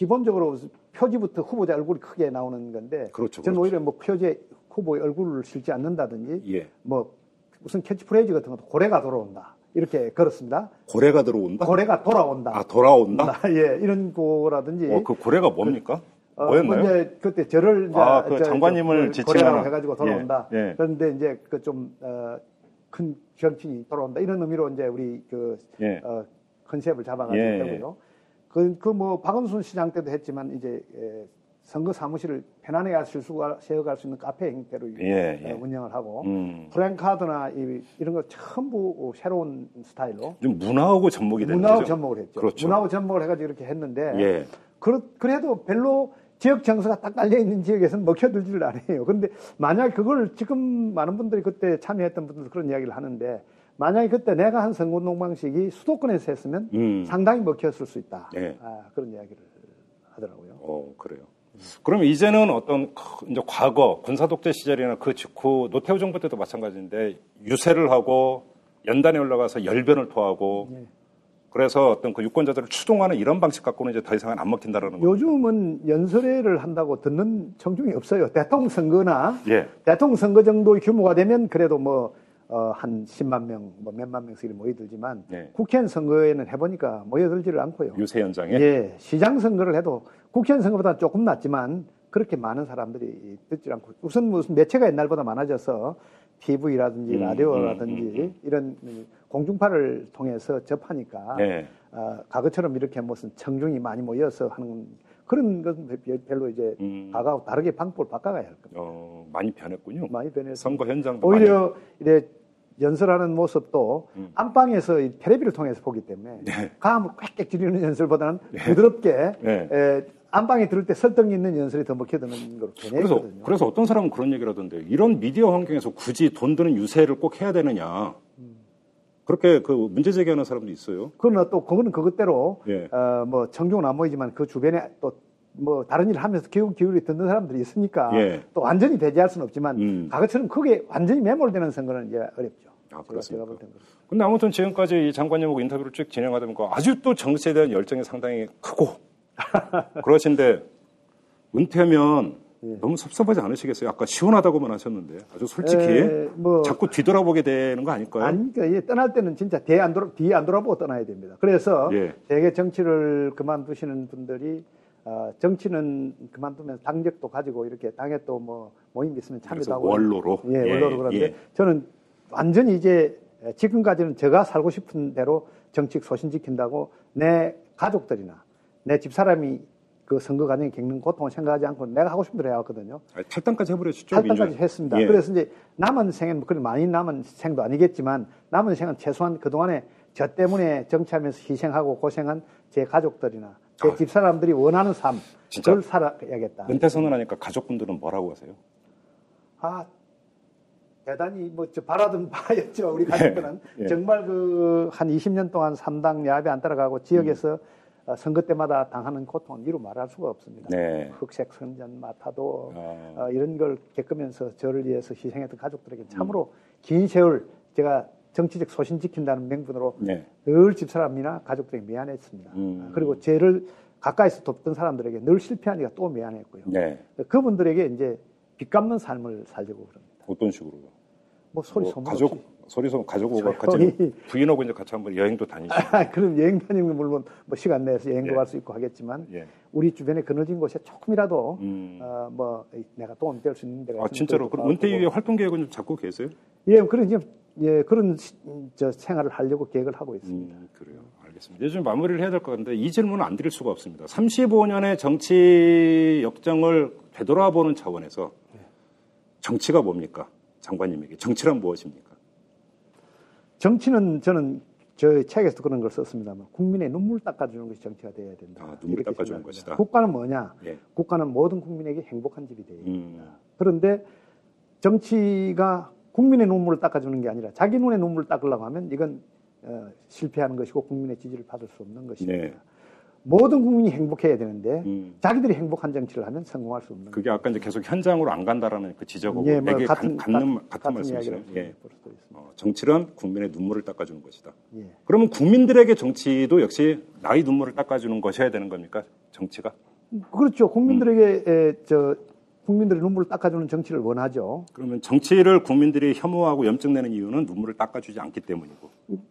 [SPEAKER 3] 기본적으로 표지부터 후보자 얼굴이 크게 나오는 건데
[SPEAKER 2] 그렇죠,
[SPEAKER 3] 저는
[SPEAKER 2] 그렇죠.
[SPEAKER 3] 오히려 뭐 표지에 후보의 얼굴을 실지 않는다든지
[SPEAKER 2] 예.
[SPEAKER 3] 뭐 무슨 캐치프레이즈 같은 것도 고래가 돌아온다 이렇게 걸었습니다.
[SPEAKER 2] 고래가 들어온다?
[SPEAKER 3] 고래가 돌아온다.
[SPEAKER 2] 아, 돌아온다?
[SPEAKER 3] 예, 이런 거라든지.
[SPEAKER 2] 어, 그 고래가 뭡니까?
[SPEAKER 3] 어,
[SPEAKER 2] 뭐였나요?
[SPEAKER 3] 뭐 이제 그때 저를 이제
[SPEAKER 2] 아, 그
[SPEAKER 3] 저-
[SPEAKER 2] 장관님을
[SPEAKER 3] 저
[SPEAKER 2] 지칭하는.
[SPEAKER 3] 고래라고 해가지고 돌아온다.
[SPEAKER 2] 예, 예.
[SPEAKER 3] 그런데 이제 그 좀큰 정치인이 돌아온다 이런 의미로 이제 우리 그
[SPEAKER 2] 예.
[SPEAKER 3] 어, 컨셉을 잡아가지고
[SPEAKER 2] 예,
[SPEAKER 3] 되고요. 그그뭐 박원순 시장 때도 했지만 이제 에, 선거 사무실을 편안하게 하실 수가 세워갈 수 있는 카페 형태로
[SPEAKER 2] 예, 예.
[SPEAKER 3] 어, 운영을 하고
[SPEAKER 2] 음.
[SPEAKER 3] 프랭카드나 이, 이런 거 전부 새로운 스타일로
[SPEAKER 2] 좀 문화하고 접목이 되는
[SPEAKER 3] 문화하고
[SPEAKER 2] 거죠?
[SPEAKER 3] 접목을 했죠.
[SPEAKER 2] 그렇죠.
[SPEAKER 3] 문화하고 접목을 해가지고 이렇게 했는데
[SPEAKER 2] 예.
[SPEAKER 3] 그렇, 그래도 별로 지역 정서가 딱 깔려 있는 지역에서는 먹혀들지를 않아요. 그런데 만약 그걸 지금 많은 분들이 그때 참여했던 분들도 그런 이야기를 하는데 만약에 그때 내가 한 선거운동 방식이 수도권에서 했으면
[SPEAKER 2] 음.
[SPEAKER 3] 상당히 먹혔을 수 있다.
[SPEAKER 2] 예.
[SPEAKER 3] 아, 그런 이야기를 하더라고요.
[SPEAKER 2] 어, 그래요. 그럼 이제는 어떤 그 이제 과거 군사 독재 시절이나 그 직후 노태우 정부 때도 마찬가지인데 유세를 하고 연단에 올라가서 열변을 토하고
[SPEAKER 3] 예.
[SPEAKER 2] 그래서 어떤 그 유권자들을 추동하는 이런 방식 갖고는 이제 더 이상은 안 먹힌다라는 거죠.
[SPEAKER 3] 요즘은 연설회를 한다고 듣는 청중이 없어요. 대통령 선거나
[SPEAKER 2] 예.
[SPEAKER 3] 대통령 선거 정도의 규모가 되면 그래도 뭐, 어, 한 10만 명, 뭐 몇만 명씩 모여들지만
[SPEAKER 2] 네.
[SPEAKER 3] 국회의원 선거에는 해보니까 모여들지를 않고요.
[SPEAKER 2] 유세 현장에
[SPEAKER 3] 예, 시장 선거를 해도 국회의원 선거보다 조금 낫지만 그렇게 많은 사람들이 듣지 않고 우선 무슨 매체가 옛날보다 많아져서 TV라든지
[SPEAKER 2] 음,
[SPEAKER 3] 라디오라든지
[SPEAKER 2] 음, 음,
[SPEAKER 3] 이런 공중파를 통해서 접하니까
[SPEAKER 2] 네.
[SPEAKER 3] 아, 과거처럼 이렇게 무슨 청중이 많이 모여서 하는 그런 것은 별로 이제
[SPEAKER 2] 음.
[SPEAKER 3] 과거하고 다르게 방법을 바꿔가야 할 겁니다.
[SPEAKER 2] 어, 많이 변했군요.
[SPEAKER 3] 많이 변해서
[SPEAKER 2] 선거 현장도
[SPEAKER 3] 오히려 이래 연설하는 모습도
[SPEAKER 2] 음.
[SPEAKER 3] 안방에서 이 텔레비를 통해서 보기 때문에
[SPEAKER 2] 네.
[SPEAKER 3] 감을 꽥꽥 지르는 연설보다는 부드럽게
[SPEAKER 2] 네.
[SPEAKER 3] 에, 안방에 들을 때 설득 있는 연설이 더 먹혀드는 걸로
[SPEAKER 2] 그래서. 그래서 어떤 사람은 그런 얘기를 하던데 이런 미디어 환경에서 굳이 돈 드는 유세를 꼭 해야 되느냐 그렇게 그 문제 제기하는 사람도 있어요.
[SPEAKER 3] 그러나 또 그거는 그것대로
[SPEAKER 2] 예.
[SPEAKER 3] 어, 뭐 청중은 안 모이지만 그 주변에 또뭐 다른 일을 하면서 기울 기울이 듣는 사람들이 있으니까
[SPEAKER 2] 예.
[SPEAKER 3] 또 완전히 배제할 수는 없지만
[SPEAKER 2] 음.
[SPEAKER 3] 과거처럼 크게 완전히 매몰되는 선거는 이제 어렵죠.
[SPEAKER 2] 아, 그렇습니까?
[SPEAKER 3] 제가.
[SPEAKER 2] 근데 아무튼 지금까지 이 장관님하고 인터뷰를 쭉 진행하다 보니까 아주 또 정치에 대한 열정이 상당히 크고 [laughs] 그러신데 은퇴하면
[SPEAKER 3] 예.
[SPEAKER 2] 너무 섭섭하지 않으시겠어요? 아까 시원하다고만 하셨는데 아주 솔직히
[SPEAKER 3] 에, 뭐
[SPEAKER 2] 자꾸 뒤돌아보게 되는 거 아닐까요?
[SPEAKER 3] 아니, 그러니까 이게 떠날 때는 진짜 뒤에 안, 돌아, 뒤에 안 돌아보고 떠나야 됩니다. 그래서
[SPEAKER 2] 예.
[SPEAKER 3] 대개 정치를 그만두시는 분들이 어, 정치는 그만두면 당적도 가지고 이렇게 당에 또 뭐 모임 있으면 참여도 하고
[SPEAKER 2] 원로로
[SPEAKER 3] 예,
[SPEAKER 2] 예,
[SPEAKER 3] 원로로 그러는데
[SPEAKER 2] 예.
[SPEAKER 3] 저는 완전히 이제 지금까지는 제가 살고 싶은 대로 정치 소신 지킨다고 내 가족들이나 내 집사람이 그 선거 과정에 겪는 고통을 생각하지 않고 내가 하고 싶은 대로 해왔거든요.
[SPEAKER 2] 아니, 탈당까지 해버렸죠.
[SPEAKER 3] 탈당까지. 했습니다.
[SPEAKER 2] 예.
[SPEAKER 3] 그래서 이제 남은 생은 그리 많이 남은 생도 아니겠지만 남은 생은 최소한 그 동안에 저 때문에 정치하면서 희생하고 고생한 제 가족들이나 제
[SPEAKER 2] 아.
[SPEAKER 3] 집사람들이 원하는 삶
[SPEAKER 2] 진짜.
[SPEAKER 3] 그걸 살아야겠다.
[SPEAKER 2] 은퇴 선언하니까 가족분들은 뭐라고 하세요?
[SPEAKER 3] 아 대단히 뭐저 바라던 [laughs] 바였죠 우리 가족들은
[SPEAKER 2] 예.
[SPEAKER 3] 정말 그 한 20년 동안 삼당 야합에 안 따라가고 지역에서 어, 선거 때마다 당하는 고통은 이루 말할 수가 없습니다.
[SPEAKER 2] 네.
[SPEAKER 3] 흑색 선전 마타도
[SPEAKER 2] 아.
[SPEAKER 3] 어, 이런 걸 겪으면서 저를 위해서 희생했던 가족들에게 참으로 긴 세월 제가 정치적 소신 지킨다는 명분으로
[SPEAKER 2] 네.
[SPEAKER 3] 늘 집사람이나 가족들에게 미안했습니다.
[SPEAKER 2] 음.
[SPEAKER 3] 그리고 저를 가까이서 돕던 사람들에게 늘 실패하니까 또 미안했고요.
[SPEAKER 2] 네.
[SPEAKER 3] 그분들에게 이제 빚 갚는 삶을 살려고 그럽니다.
[SPEAKER 2] 어떤 식으로요?
[SPEAKER 3] 뭐 소리
[SPEAKER 2] 뭐
[SPEAKER 3] 소문
[SPEAKER 2] 가족
[SPEAKER 3] 없이.
[SPEAKER 2] 소리소 가족하고. 같이 부인하고 이제 같이 한번 여행도 다니시고.
[SPEAKER 3] 아, 그럼 여행 다니는 건 물론 뭐 시간 내서 여행도
[SPEAKER 2] 예.
[SPEAKER 3] 갈수 있고 하겠지만
[SPEAKER 2] 예.
[SPEAKER 3] 우리 주변에 그늘진 곳에 조금이라도
[SPEAKER 2] 음.
[SPEAKER 3] 어, 뭐 내가 도움이 될 수 있는 데가
[SPEAKER 2] 아 진짜로 그럼 은퇴. 이후에 활동 계획은 좀 잡고 계세요?
[SPEAKER 3] 예, 그런 이제 예 그런 시- 저 생활을 하려고 계획을 하고 있습니다.
[SPEAKER 2] 음, 그래요. 알겠습니다. 이제 좀 마무리를 해야 될 것 같은데 이 질문은 안 드릴 수가 없습니다. 35년의 정치 역정을 되돌아보는 차원에서 정치가 뭡니까? 장관님에게 정치란 무엇입니까?
[SPEAKER 3] 정치는 저는 저 책에서도 그런 걸 썼습니다만 국민의 눈물 닦아주는 것이 정치가 되어야 된다.
[SPEAKER 2] 아, 눈물 닦아주는. 것이다.
[SPEAKER 3] 국가는 뭐냐?
[SPEAKER 2] 예.
[SPEAKER 3] 국가는 모든 국민에게 행복한 집이 되어야 된다.
[SPEAKER 2] 음.
[SPEAKER 3] 그런데 정치가 국민의 눈물을 닦아주는 게 아니라 자기 눈에 눈물을 닦으려고 하면 이건 어, 실패하는 것이고 국민의 지지를 받을 수 없는 것입니다.
[SPEAKER 2] 네.
[SPEAKER 3] 모든 국민이 행복해야 되는데
[SPEAKER 2] 음.
[SPEAKER 3] 자기들이 행복한 정치를 하면 성공할 수 없는
[SPEAKER 2] 그게 아까 이제 계속 현장으로 안 간다라는 그 지적하고
[SPEAKER 3] 예, 뭐 같은
[SPEAKER 2] 같, 같는,
[SPEAKER 3] 같-
[SPEAKER 2] 같은 말씀이시네요. 예. 어, 정치란 국민의 눈물을 닦아주는 것이다.
[SPEAKER 3] 예.
[SPEAKER 2] 그러면 국민들에게 정치도 역시 나의 눈물을 닦아주는 것이어야 되는 겁니까? 정치가?
[SPEAKER 3] 그렇죠. 국민들에게 에, 저 국민들의 눈물을 닦아주는 정치를 원하죠.
[SPEAKER 2] 그러면 정치를 국민들이 혐오하고 염증내는 이유는 눈물을 닦아주지 않기 때문이고.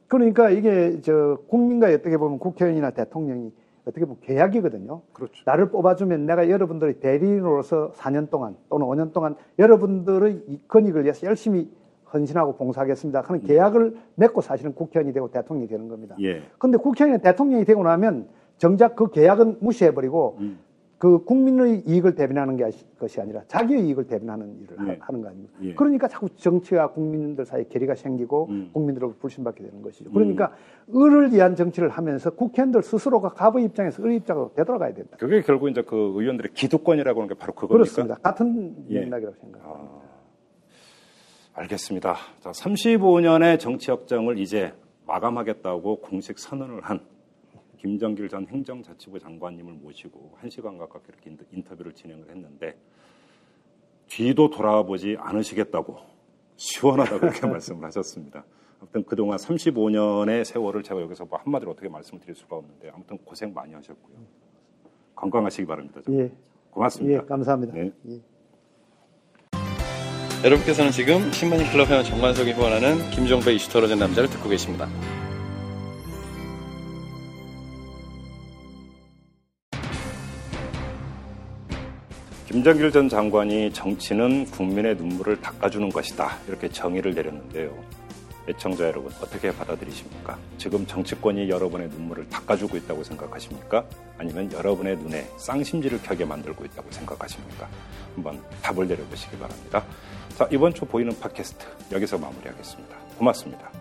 [SPEAKER 3] 그러니까 이게 저 국민과 어떻게 보면 국회의원이나 대통령이 어떻게 보면 계약이거든요.
[SPEAKER 2] 그렇죠.
[SPEAKER 3] 나를 뽑아주면 내가 여러분들의 대리인으로서 4년 동안 또는 5년 동안 여러분들의 이 권익을 위해서 열심히 헌신하고 봉사하겠습니다. 하는 계약을 맺고 사실은 국회의원이 되고 대통령이 되는 겁니다.
[SPEAKER 2] 예.
[SPEAKER 3] 그런데 국회의원이 대통령이 되고 나면 정작 그 계약은 무시해버리고
[SPEAKER 2] 음.
[SPEAKER 3] 그 국민의 이익을 대변하는 게 것이 아니라 자기의 이익을 대변하는 일을
[SPEAKER 2] 네.
[SPEAKER 3] 하, 는 거 아닙니까?
[SPEAKER 2] 예.
[SPEAKER 3] 그러니까 자꾸 정치와 국민들 사이에 괴리가 생기고
[SPEAKER 2] 음.
[SPEAKER 3] 국민들하고 불신받게 되는 것이죠. 그러니까 을을 위한 정치를 하면서 국회의원들 스스로가 갑의 입장에서 을의 입장으로 되돌아가야 된다.
[SPEAKER 2] 그게 결국 이제 그 의원들의 기득권이라고 하는 게 바로 그겁니까?
[SPEAKER 3] 그렇습니다. 같은
[SPEAKER 2] 예.
[SPEAKER 3] 맥락이라고 생각합니다.
[SPEAKER 2] 아, 알겠습니다. 자, 35년의 정치 역정을 이제 마감하겠다고 공식 선언을 한 김정길 전 행정자치부 장관님을 모시고 1시간 가깝게 이렇게 인터- 인터뷰를 진행을 했는데 뒤도 돌아보지 않으시겠다고 시원하다고 그렇게 [laughs] 말씀을 하셨습니다. 아무튼 그동안 35년의 세월을 제가 여기서 뭐 한마디로 어떻게 말씀을 드릴 수가 없는데 아무튼 고생 많이 하셨고요. 건강하시기 바랍니다.
[SPEAKER 3] 예,
[SPEAKER 2] 고맙습니다.
[SPEAKER 3] 예, 감사합니다.
[SPEAKER 2] 네.
[SPEAKER 3] 예.
[SPEAKER 4] 여러분께서는 지금 신만이 클럽 회원 정관석이 후원하는 김종배 이슈 털어진 남자를 듣고 계십니다.
[SPEAKER 2] 김정길 전 장관이 정치는 국민의 눈물을 닦아주는 것이다. 이렇게 정의를 내렸는데요. 애청자 여러분 어떻게 받아들이십니까? 지금 정치권이 여러분의 눈물을 닦아주고 있다고 생각하십니까? 아니면 여러분의 눈에 쌍심지를 켜게 만들고 있다고 생각하십니까? 한번 답을 내려보시기 바랍니다. 자, 이번 주 보이는 팟캐스트 여기서 마무리하겠습니다. 고맙습니다.